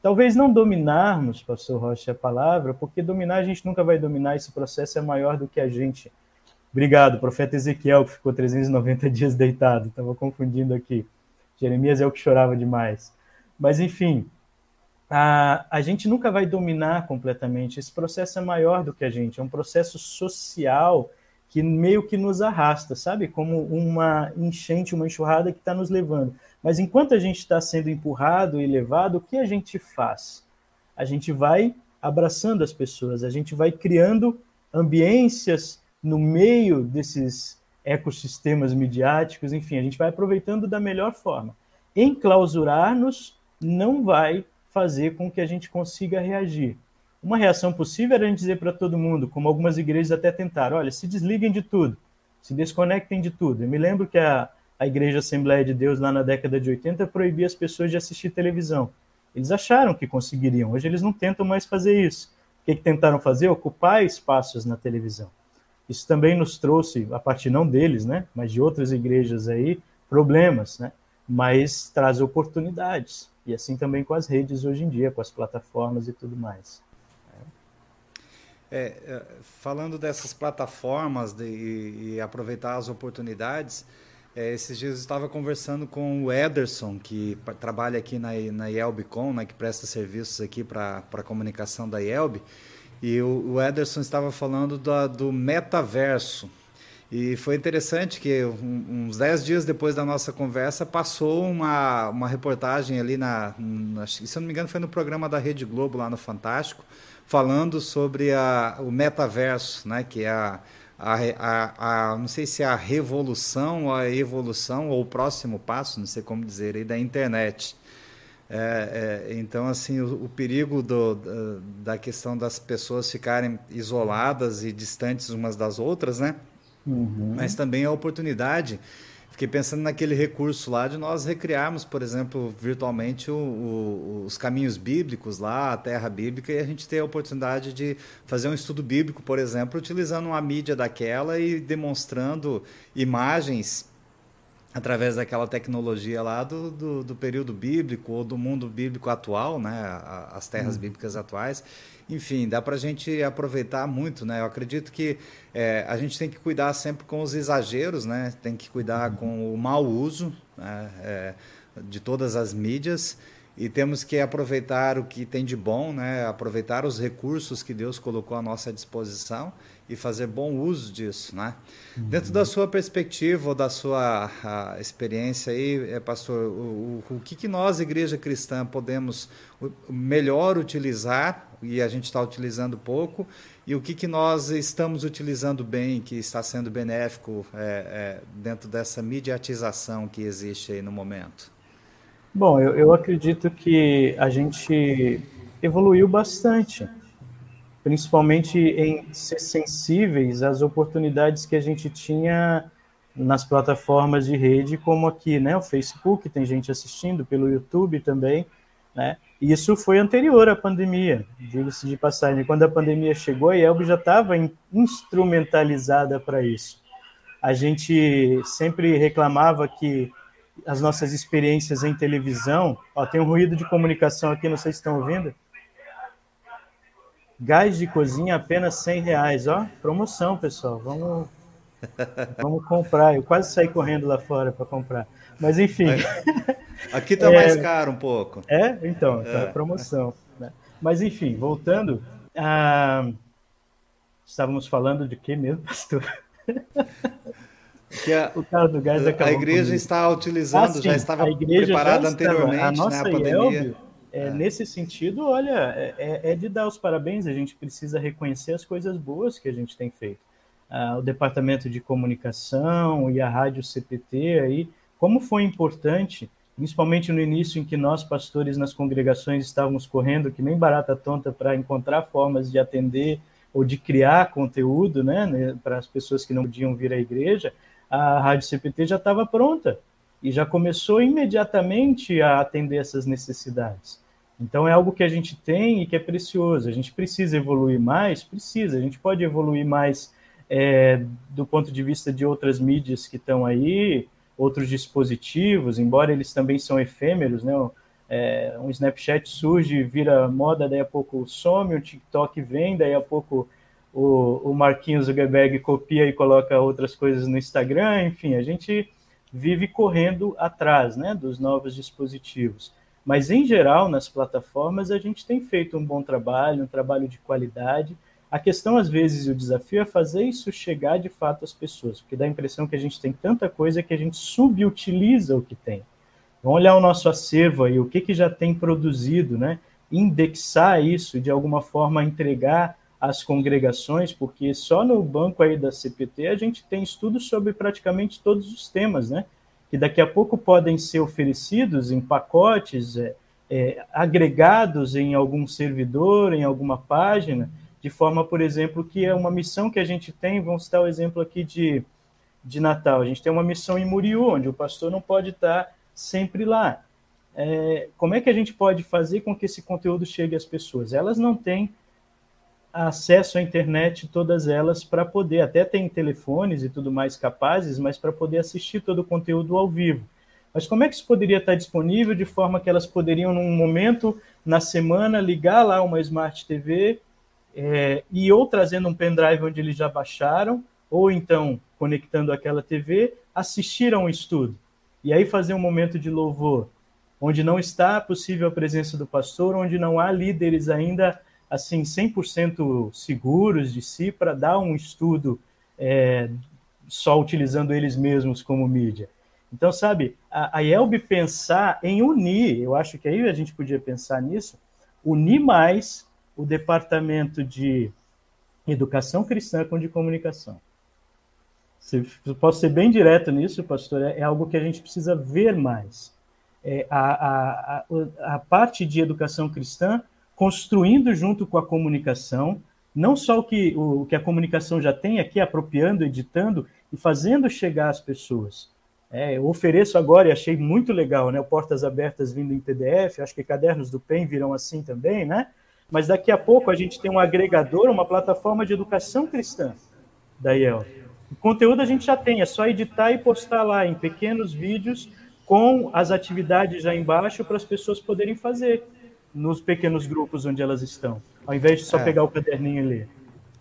Talvez não dominarmos, pastor Rocha, a palavra, porque dominar a gente nunca vai dominar, esse processo é maior do que a gente. Obrigado, profeta Ezequiel, que ficou 390 dias deitado, estava confundindo aqui. Jeremias é o que chorava demais. Mas, enfim, a, a gente nunca vai dominar completamente. Esse processo é maior do que a gente, é um processo social que meio que nos arrasta, sabe? Como uma enchente, uma enxurrada que está nos levando. Mas enquanto a gente está sendo empurrado e levado, o que a gente faz? A gente vai abraçando as pessoas, a gente vai criando ambiências no meio desses ecossistemas midiáticos, enfim, a gente vai aproveitando da melhor forma. Enclausurar-nos não vai fazer com que a gente consiga reagir. Uma reação possível era a gente dizer para todo mundo, como algumas igrejas até tentaram: olha, se desliguem de tudo, se desconectem de tudo. Eu me lembro que a, a Igreja Assembleia de Deus, lá na década de 80, proibia as pessoas de assistir televisão. Eles acharam que conseguiriam, hoje eles não tentam mais fazer isso. O que, que tentaram fazer? Ocupar espaços na televisão. Isso também nos trouxe, a partir não deles, né, mas de outras igrejas aí, problemas, né? Mas traz oportunidades. E assim também com as redes hoje em dia, com as plataformas e tudo mais. É, é falando dessas plataformas de, e, e, aproveitar as oportunidades, é, esses dias eu estava conversando com o Ederson, que trabalha aqui na, na IELBcom, né, que presta serviços aqui para a comunicação da IELB, e o, o Ederson estava falando do, do metaverso. E foi interessante que uns dez dias depois da nossa conversa passou uma, uma reportagem ali na, na, se eu não me engano foi no programa da Rede Globo lá no Fantástico, falando sobre a, o metaverso, né, que é a, a, a, a, não sei se é a revolução, a evolução ou o próximo passo, não sei como dizer, aí, da internet. É, é, então, assim, o, o perigo do, da, da questão das pessoas ficarem isoladas e distantes umas das outras, né? Uhum. Mas também a oportunidade. Fiquei pensando naquele recurso lá de nós recriarmos, por exemplo, virtualmente o, o, os caminhos bíblicos lá, a terra bíblica, e a gente ter a oportunidade de fazer um estudo bíblico, por exemplo, utilizando uma mídia daquela e demonstrando imagens através daquela tecnologia lá do, do, do, período bíblico ou do mundo bíblico atual, né, as terras uhum. bíblicas atuais, enfim, dá para a gente aproveitar muito, né? Eu acredito que é, a gente tem que cuidar sempre com os exageros, né? Tem que cuidar uhum. com o mau uso né? é, de todas as mídias e temos que aproveitar o que tem de bom, né? Aproveitar os recursos que Deus colocou à nossa disposição e fazer bom uso disso, né? Uhum. Dentro da sua perspectiva ou da sua experiência aí, é, pastor, o, o, o que, que nós, igreja cristã, podemos melhor utilizar e a gente está utilizando pouco e o que, que nós estamos utilizando bem, que está sendo benéfico é, é, dentro dessa mediatização que existe aí no momento? Bom, eu, eu acredito que a gente evoluiu bastante principalmente em ser sensíveis às oportunidades que a gente tinha nas plataformas de rede, como aqui, né, o Facebook, tem gente assistindo pelo YouTube também, né? Isso foi anterior à pandemia, diga-se de passagem. Quando a pandemia chegou, a IELB já estava instrumentalizada para isso. a gente sempre reclamava que as nossas experiências em televisão. Ó, tem um ruído de comunicação aqui, não sei se estão ouvindo. Gás de cozinha apenas 100 reais, ó. Promoção, pessoal. Vamos, vamos comprar. Eu quase saí correndo lá fora para comprar. Mas enfim. Aqui está é, mais caro um pouco. É, então, tá é. promoção. Né? Mas enfim, voltando. Ah, estávamos falando de quê mesmo, pastor? que a, o cara do gás a igreja comigo. está utilizando, ah, já estava preparada anteriormente, a nossa né, a pandemia. É. Nesse sentido, olha, é, é, é, de dar os parabéns, a gente precisa reconhecer as coisas boas que a gente tem feito. Ah, o departamento de comunicação e a rádio CPT aí, como foi importante, principalmente no início em que nós, pastores nas congregações, estávamos correndo que nem barata tonta para encontrar formas de atender ou de criar conteúdo né, né para as pessoas que não podiam vir à igreja, a Rádio CPT já estava pronta e já começou imediatamente a atender essas necessidades. Então é algo que a gente tem e que é precioso. A gente precisa evoluir mais? Precisa. A gente pode evoluir mais é, do ponto de vista de outras mídias que estão aí, outros dispositivos, embora eles também são efêmeros, né? É, um Snapchat surge, vira moda, daí a pouco some, o TikTok vem, daí a pouco o, o Marquinhos Zuckerberg copia e coloca outras coisas no Instagram, enfim, a gente vive correndo atrás né, dos novos dispositivos. Mas, em geral, nas plataformas, a gente tem feito um bom trabalho, um trabalho de qualidade. A questão, às vezes, e o desafio é fazer isso chegar de fato às pessoas, porque dá a impressão que a gente tem tanta coisa que a gente subutiliza o que tem. Vamos olhar o nosso acervo aí, o que, que já tem produzido, né? Indexar isso, de alguma forma entregar as congregações, porque só no banco aí da CPT a gente tem estudos sobre praticamente todos os temas, né? Que daqui a pouco podem ser oferecidos em pacotes é, é, agregados em algum servidor, em alguma página, de forma, por exemplo, que é uma missão que a gente tem, vamos citar o exemplo aqui de, de Natal, a gente tem uma missão em Muriú, onde o pastor não pode estar sempre lá. É, como é que a gente pode fazer com que esse conteúdo chegue às pessoas? Elas não têm acesso à internet, todas elas, para poder, até tem telefones e tudo mais capazes, mas para poder assistir todo o conteúdo ao vivo. Mas como é que isso poderia estar disponível de forma que elas poderiam, num momento na semana, ligar lá uma Smart TV é, e ou trazendo um pendrive onde eles já baixaram, ou então conectando aquela TV, assistir a um estudo. E aí fazer um momento de louvor, onde não está possível a presença do pastor, onde não há líderes ainda assim 100% seguros de si para dar um estudo é, só utilizando eles mesmos como mídia. Então, sabe, a, a IELB pensar em unir, eu acho que aí a gente podia pensar nisso, unir mais o departamento de educação cristã com de comunicação. Se, posso ser bem direto nisso, pastor, é, é algo que a gente precisa ver mais. É, a, a, a, a parte de educação cristã construindo junto com a comunicação, não só o que, o, que a comunicação já tem aqui, apropriando, editando e fazendo chegar às pessoas. É, eu ofereço agora, e achei muito legal, né, Portas Abertas vindo em PDF, acho que cadernos do PEN virão assim também, né? Mas daqui a pouco a gente tem um agregador, uma plataforma de educação cristã da IEL. O conteúdo a gente já tem, é só editar e postar lá em pequenos vídeos com as atividades já embaixo para as pessoas poderem fazer nos pequenos grupos onde elas estão, ao invés de só é. pegar o caderninho e ler.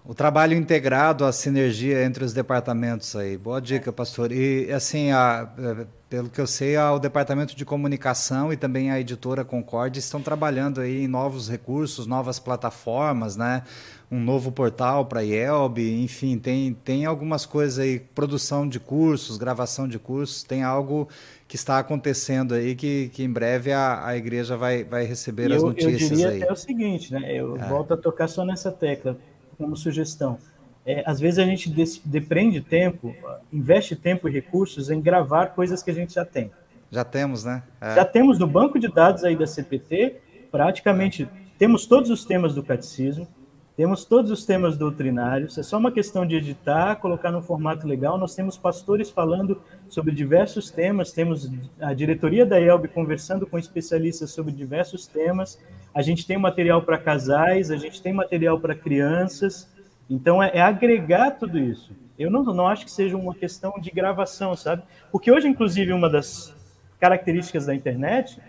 O trabalho integrado, a sinergia entre os departamentos aí. Boa dica, pastor. E assim, a, é, pelo que eu sei, o departamento de comunicação e também a editora Concorde estão trabalhando aí em novos recursos, novas plataformas, né? Um novo portal para a IELB, enfim, tem, tem algumas coisas aí, produção de cursos, gravação de cursos, tem algo que está acontecendo aí, que, que em breve a, a igreja vai, vai receber eu, as notícias eu diria aí. até o seguinte, né? Eu é. volto a tocar só nessa tecla, como sugestão. É, às vezes a gente depreende tempo, investe tempo e recursos em gravar coisas que a gente já tem. Já temos, né? É. Já temos no banco de dados aí da CPT, praticamente temos todos os temas do catecismo, temos todos os temas doutrinários, é só uma questão de editar, colocar no formato legal. Nós temos pastores falando sobre diversos temas, temos a diretoria da ELB conversando com especialistas sobre diversos temas. A gente tem material para casais, a gente tem material para crianças. Então, é, é, agregar tudo isso. Eu não, não acho que seja uma questão de gravação, sabe? Porque hoje, inclusive, uma das características da internet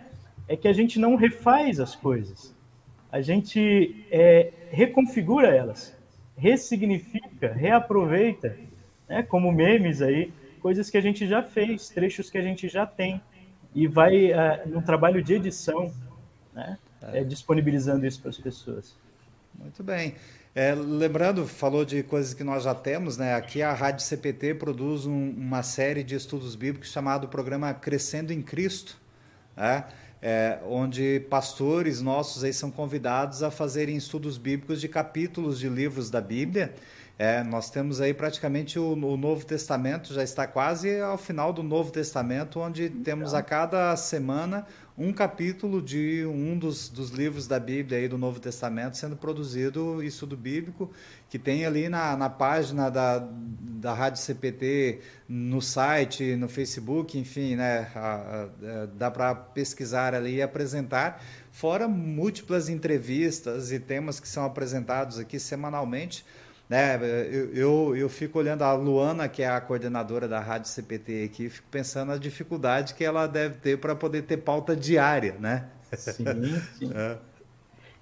é que a gente não refaz as coisas. A gente é, reconfigura elas, ressignifica, reaproveita, né, como memes aí, coisas que a gente já fez, trechos que a gente já tem, e vai uh, num trabalho de edição, né, é. disponibilizando isso para as pessoas. Muito bem. É, lembrando, falou de coisas que nós já temos, né? Aqui a Rádio CPT produz um, uma série de estudos bíblicos chamado Programa Crescendo em Cristo, né? É, onde pastores nossos aí são convidados a fazerem estudos bíblicos de capítulos de livros da Bíblia. É, nós temos aí praticamente o, o, Novo Testamento, já está quase ao final do Novo Testamento, onde temos a cada semana um capítulo de um dos, dos livros da Bíblia aí do Novo Testamento sendo produzido, estudo bíblico, que tem ali na, na página da, da Rádio CPT, no site, no Facebook, enfim, né, a, a, a, dá para pesquisar ali e apresentar, fora múltiplas entrevistas e temas que são apresentados aqui semanalmente, né, eu, eu, eu, fico olhando a Luana, que é a coordenadora da Rádio CPT aqui, fico pensando na dificuldade que ela deve ter para poder ter pauta diária, né? Sim, sim. É.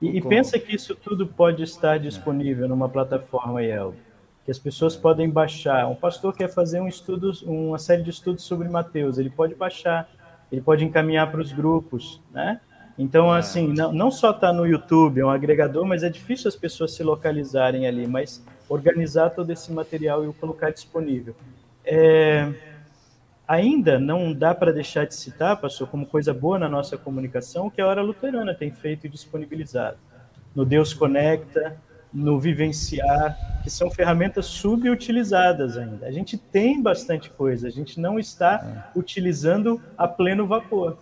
E, e, pensa que isso tudo pode estar disponível numa plataforma IELB, que as pessoas podem baixar. Um pastor quer fazer um estudo, uma série de estudos sobre Mateus, ele pode baixar, ele pode encaminhar para os grupos, né? Então, é. assim, não, não só está no YouTube, é um agregador, mas é difícil as pessoas se localizarem ali, mas organizar todo esse material e o colocar disponível. É, ainda não dá para deixar de citar, pastor, como coisa boa na nossa comunicação, que a Hora Luterana tem feito e disponibilizado. No Deus Conecta, no Vivenciar, que são ferramentas subutilizadas ainda. A gente tem bastante coisa, a gente não está utilizando a pleno vapor.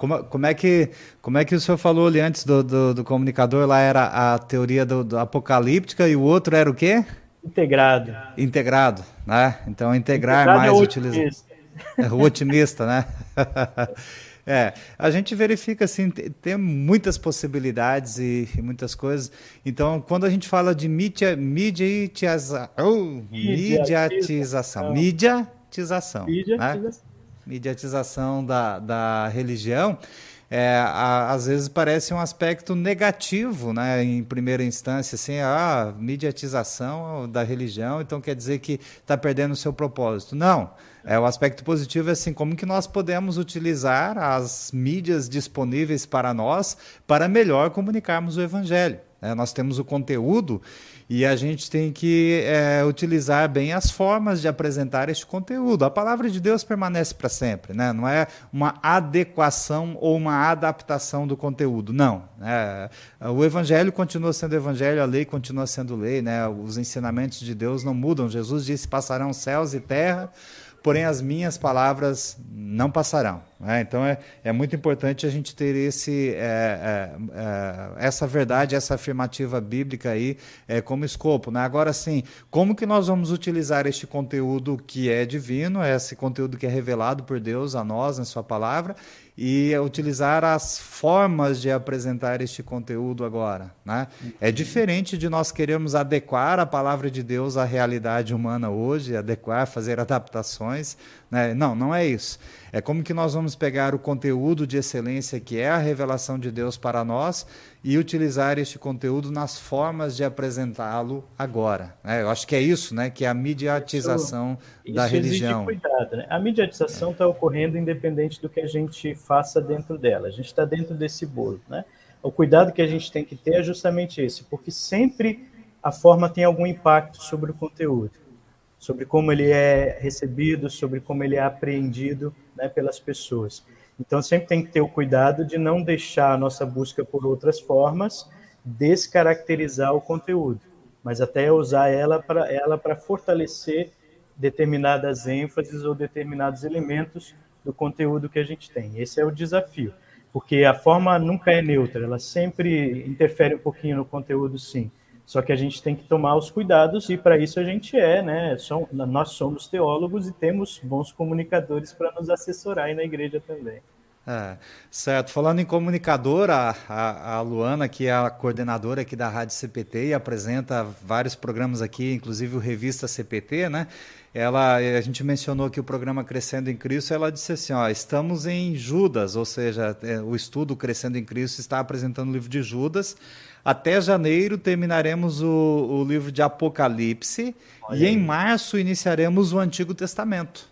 Como, como, é que, como é que o senhor falou ali antes do, do, do comunicador? Lá era a teoria do, do, apocalíptica e o outro era o quê? Integrado. Integrado, né? Então, integrar Integrado mais é utilizar. É o otimista, né? É, a gente verifica assim, tem muitas possibilidades e, e, muitas coisas. Então, quando a gente fala de mídia, mediatização, oh, mediatização, mediatização, mediatização. Né? mediatização da, da religião, é, a, às vezes parece um aspecto negativo, né, em primeira instância, assim, a mediatização da religião, então quer dizer que está perdendo o seu propósito. Não, é, o aspecto positivo é assim, como que nós podemos utilizar as mídias disponíveis para nós para melhor comunicarmos o evangelho. É, nós temos o conteúdo e a gente tem que é, utilizar bem as formas de apresentar este conteúdo. A palavra de Deus permanece para sempre, né? não é uma adequação ou uma adaptação do conteúdo, não. É, o evangelho continua sendo evangelho, a lei continua sendo lei, né? os ensinamentos de Deus não mudam. Jesus disse: passarão céus e terra porém as minhas palavras não passarão. Né? Então é, é muito importante a gente ter esse, é, é, é essa verdade, essa afirmativa bíblica aí é, como escopo. Né? Agora sim, como que nós vamos utilizar este conteúdo que é divino, esse conteúdo que é revelado por Deus a nós em Sua palavra, e utilizar as formas de apresentar este conteúdo agora. Né? É diferente de nós queremos adequar a palavra de Deus à realidade humana hoje, adequar, fazer adaptações. Né? Não, não é isso. É como que nós vamos pegar o conteúdo de excelência que é a revelação de Deus para nós e utilizar este conteúdo nas formas de apresentá-lo agora. Né? Eu acho que é isso, né? que é a mediatização isso, da isso religião. Cuidado, né? A mediatização está é. ocorrendo independente do que a gente faça dentro dela. A gente está dentro desse bolo. Né? O cuidado que a gente tem que ter é justamente esse, porque sempre a forma tem algum impacto sobre o conteúdo, sobre como ele é recebido, sobre como ele é apreendido né, pelas pessoas. Então, sempre tem que ter o cuidado de não deixar a nossa busca por outras formas descaracterizar o conteúdo, mas até usar ela para ela fortalecer determinadas ênfases ou determinados elementos do conteúdo que a gente tem. Esse é o desafio, porque a forma nunca é neutra, ela sempre interfere um pouquinho no conteúdo, sim. Só que a gente tem que tomar os cuidados e para isso a gente é, né? nós somos teólogos e temos bons comunicadores para nos assessorar aí na igreja também. É, certo. Falando em comunicadora, a, a, Luana, que é a coordenadora aqui da Rádio CPT e apresenta vários programas aqui, inclusive o Revista CPT, né? Ela, a gente mencionou aqui o programa Crescendo em Cristo, ela disse assim, ó, estamos em Judas, ou seja, é, o estudo Crescendo em Cristo está apresentando o livro de Judas. Até janeiro terminaremos o, o livro de Apocalipse Olha e aí. em março iniciaremos o Antigo Testamento.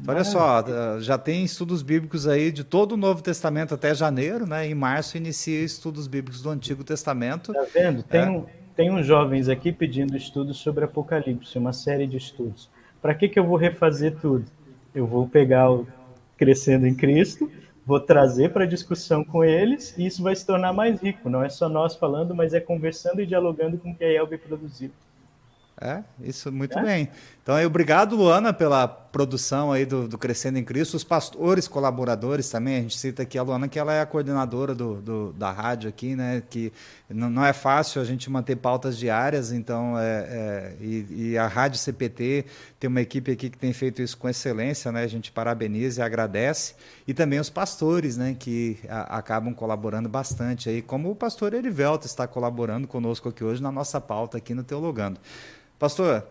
Então, olha só, já tem estudos bíblicos aí de todo o Novo Testamento até janeiro, né? Em março inicia estudos bíblicos do Antigo Testamento. Tá vendo? Tem, é. um, tem uns jovens aqui pedindo estudos sobre Apocalipse, uma série de estudos. Para que, que eu vou refazer tudo? Eu vou pegar o Crescendo em Cristo, vou trazer para discussão com eles e isso vai se tornar mais rico. Não é só nós falando, mas é conversando e dialogando com o que a Elbe produziu. É, isso muito é? bem. Então, aí, obrigado, Luana, pela produção aí do, do, Crescendo em Cristo. Os pastores colaboradores também, a gente cita aqui a Luana, que ela é a coordenadora do, do da rádio aqui, né? Que não, é fácil a gente manter pautas diárias, então, é, é e, e, a Rádio CPT tem uma equipe aqui que tem feito isso com excelência, né? A gente parabeniza e agradece. E também os pastores, né? Que a, acabam colaborando bastante aí, como o pastor Erivelto está colaborando conosco aqui hoje na nossa pauta aqui no Teologando. Pastor,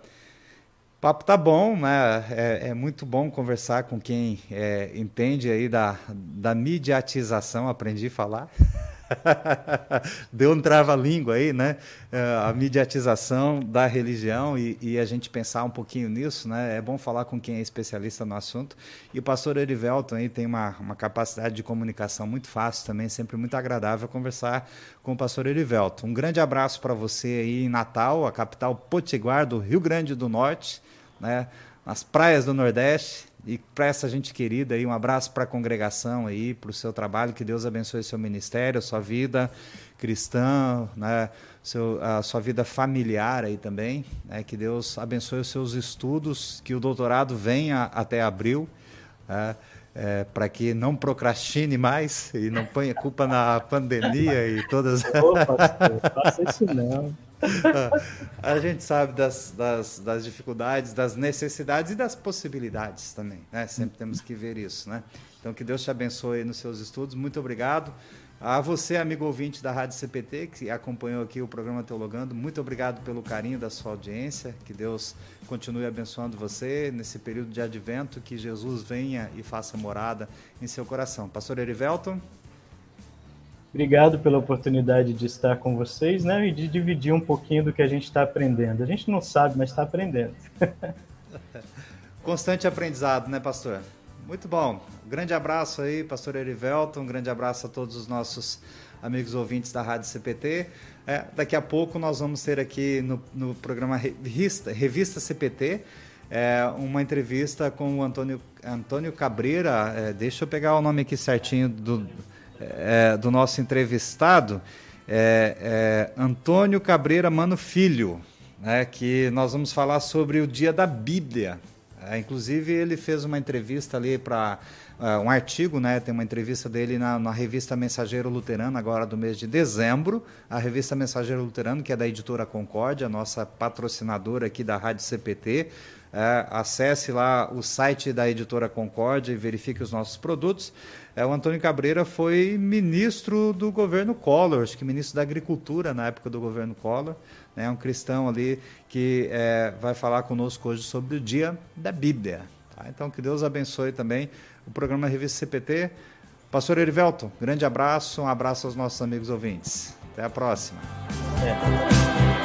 papo tá bom, né? É, é, muito bom conversar com quem é, entende aí da, da mediatização, aprendi a falar. Deu um trava-língua aí, né? É, a mediatização da religião e, e, a gente pensar um pouquinho nisso, né? É bom falar com quem é especialista no assunto. E o pastor Erivelton aí tem uma, uma capacidade de comunicação muito fácil também, sempre muito agradável conversar com o pastor Erivelton. Um grande abraço para você aí em Natal, a capital potiguar do Rio Grande do Norte, né? Nas praias do Nordeste e para essa gente querida aí, um abraço para a congregação aí, para o seu trabalho, que Deus abençoe seu ministério, sua vida cristã, né, seu, a sua vida familiar aí também, né, que Deus abençoe os seus estudos, que o doutorado venha até abril, né, é, para que não procrastine mais e não ponha culpa na pandemia e todas. Opa, faça isso não. A gente sabe das, das, das, dificuldades, das necessidades e das possibilidades também. Né? Sempre temos que ver isso. Né? Então, que Deus te abençoe nos seus estudos. Muito obrigado. A você, amigo ouvinte da Rádio CPT, que acompanhou aqui o programa Teologando, muito obrigado pelo carinho da sua audiência. Que Deus continue abençoando você nesse período de advento. Que Jesus venha e faça morada em seu coração. Pastor Erivelton. Obrigado pela oportunidade de estar com vocês, né, e de dividir um pouquinho do que a gente está aprendendo. A gente não sabe, mas está aprendendo. Constante aprendizado, né, pastor? Muito bom. Grande abraço aí, pastor Erivelton. Um grande abraço a todos os nossos amigos ouvintes da Rádio CPT. É, daqui a pouco nós vamos ter aqui no, no programa Revista, Revista CPT é, uma entrevista com o Antônio, Antônio Cabreira. É, deixa eu pegar o nome aqui certinho do é, do nosso entrevistado, é, é, Antônio Cabreira Mano Filho, né, que nós vamos falar sobre o Dia da Bíblia. É, inclusive, ele fez uma entrevista ali para uh, um artigo, né? Tem uma entrevista dele na, na, revista Mensageiro Luterano, agora do mês de dezembro. A revista Mensageiro Luterano, que é da editora Concórdia, nossa patrocinadora aqui da Rádio CPT. É, acesse lá o site da editora Concórdia e verifique os nossos produtos. É, o Antônio Cabreira foi ministro do governo Collor, acho que ministro da Agricultura na época do governo Collor. É né, um cristão ali que é, vai falar conosco hoje sobre o dia da Bíblia. Tá? Então, que Deus abençoe também o programa Revista CPT. Pastor Erivelton, grande abraço, um abraço aos nossos amigos ouvintes. Até a próxima. É.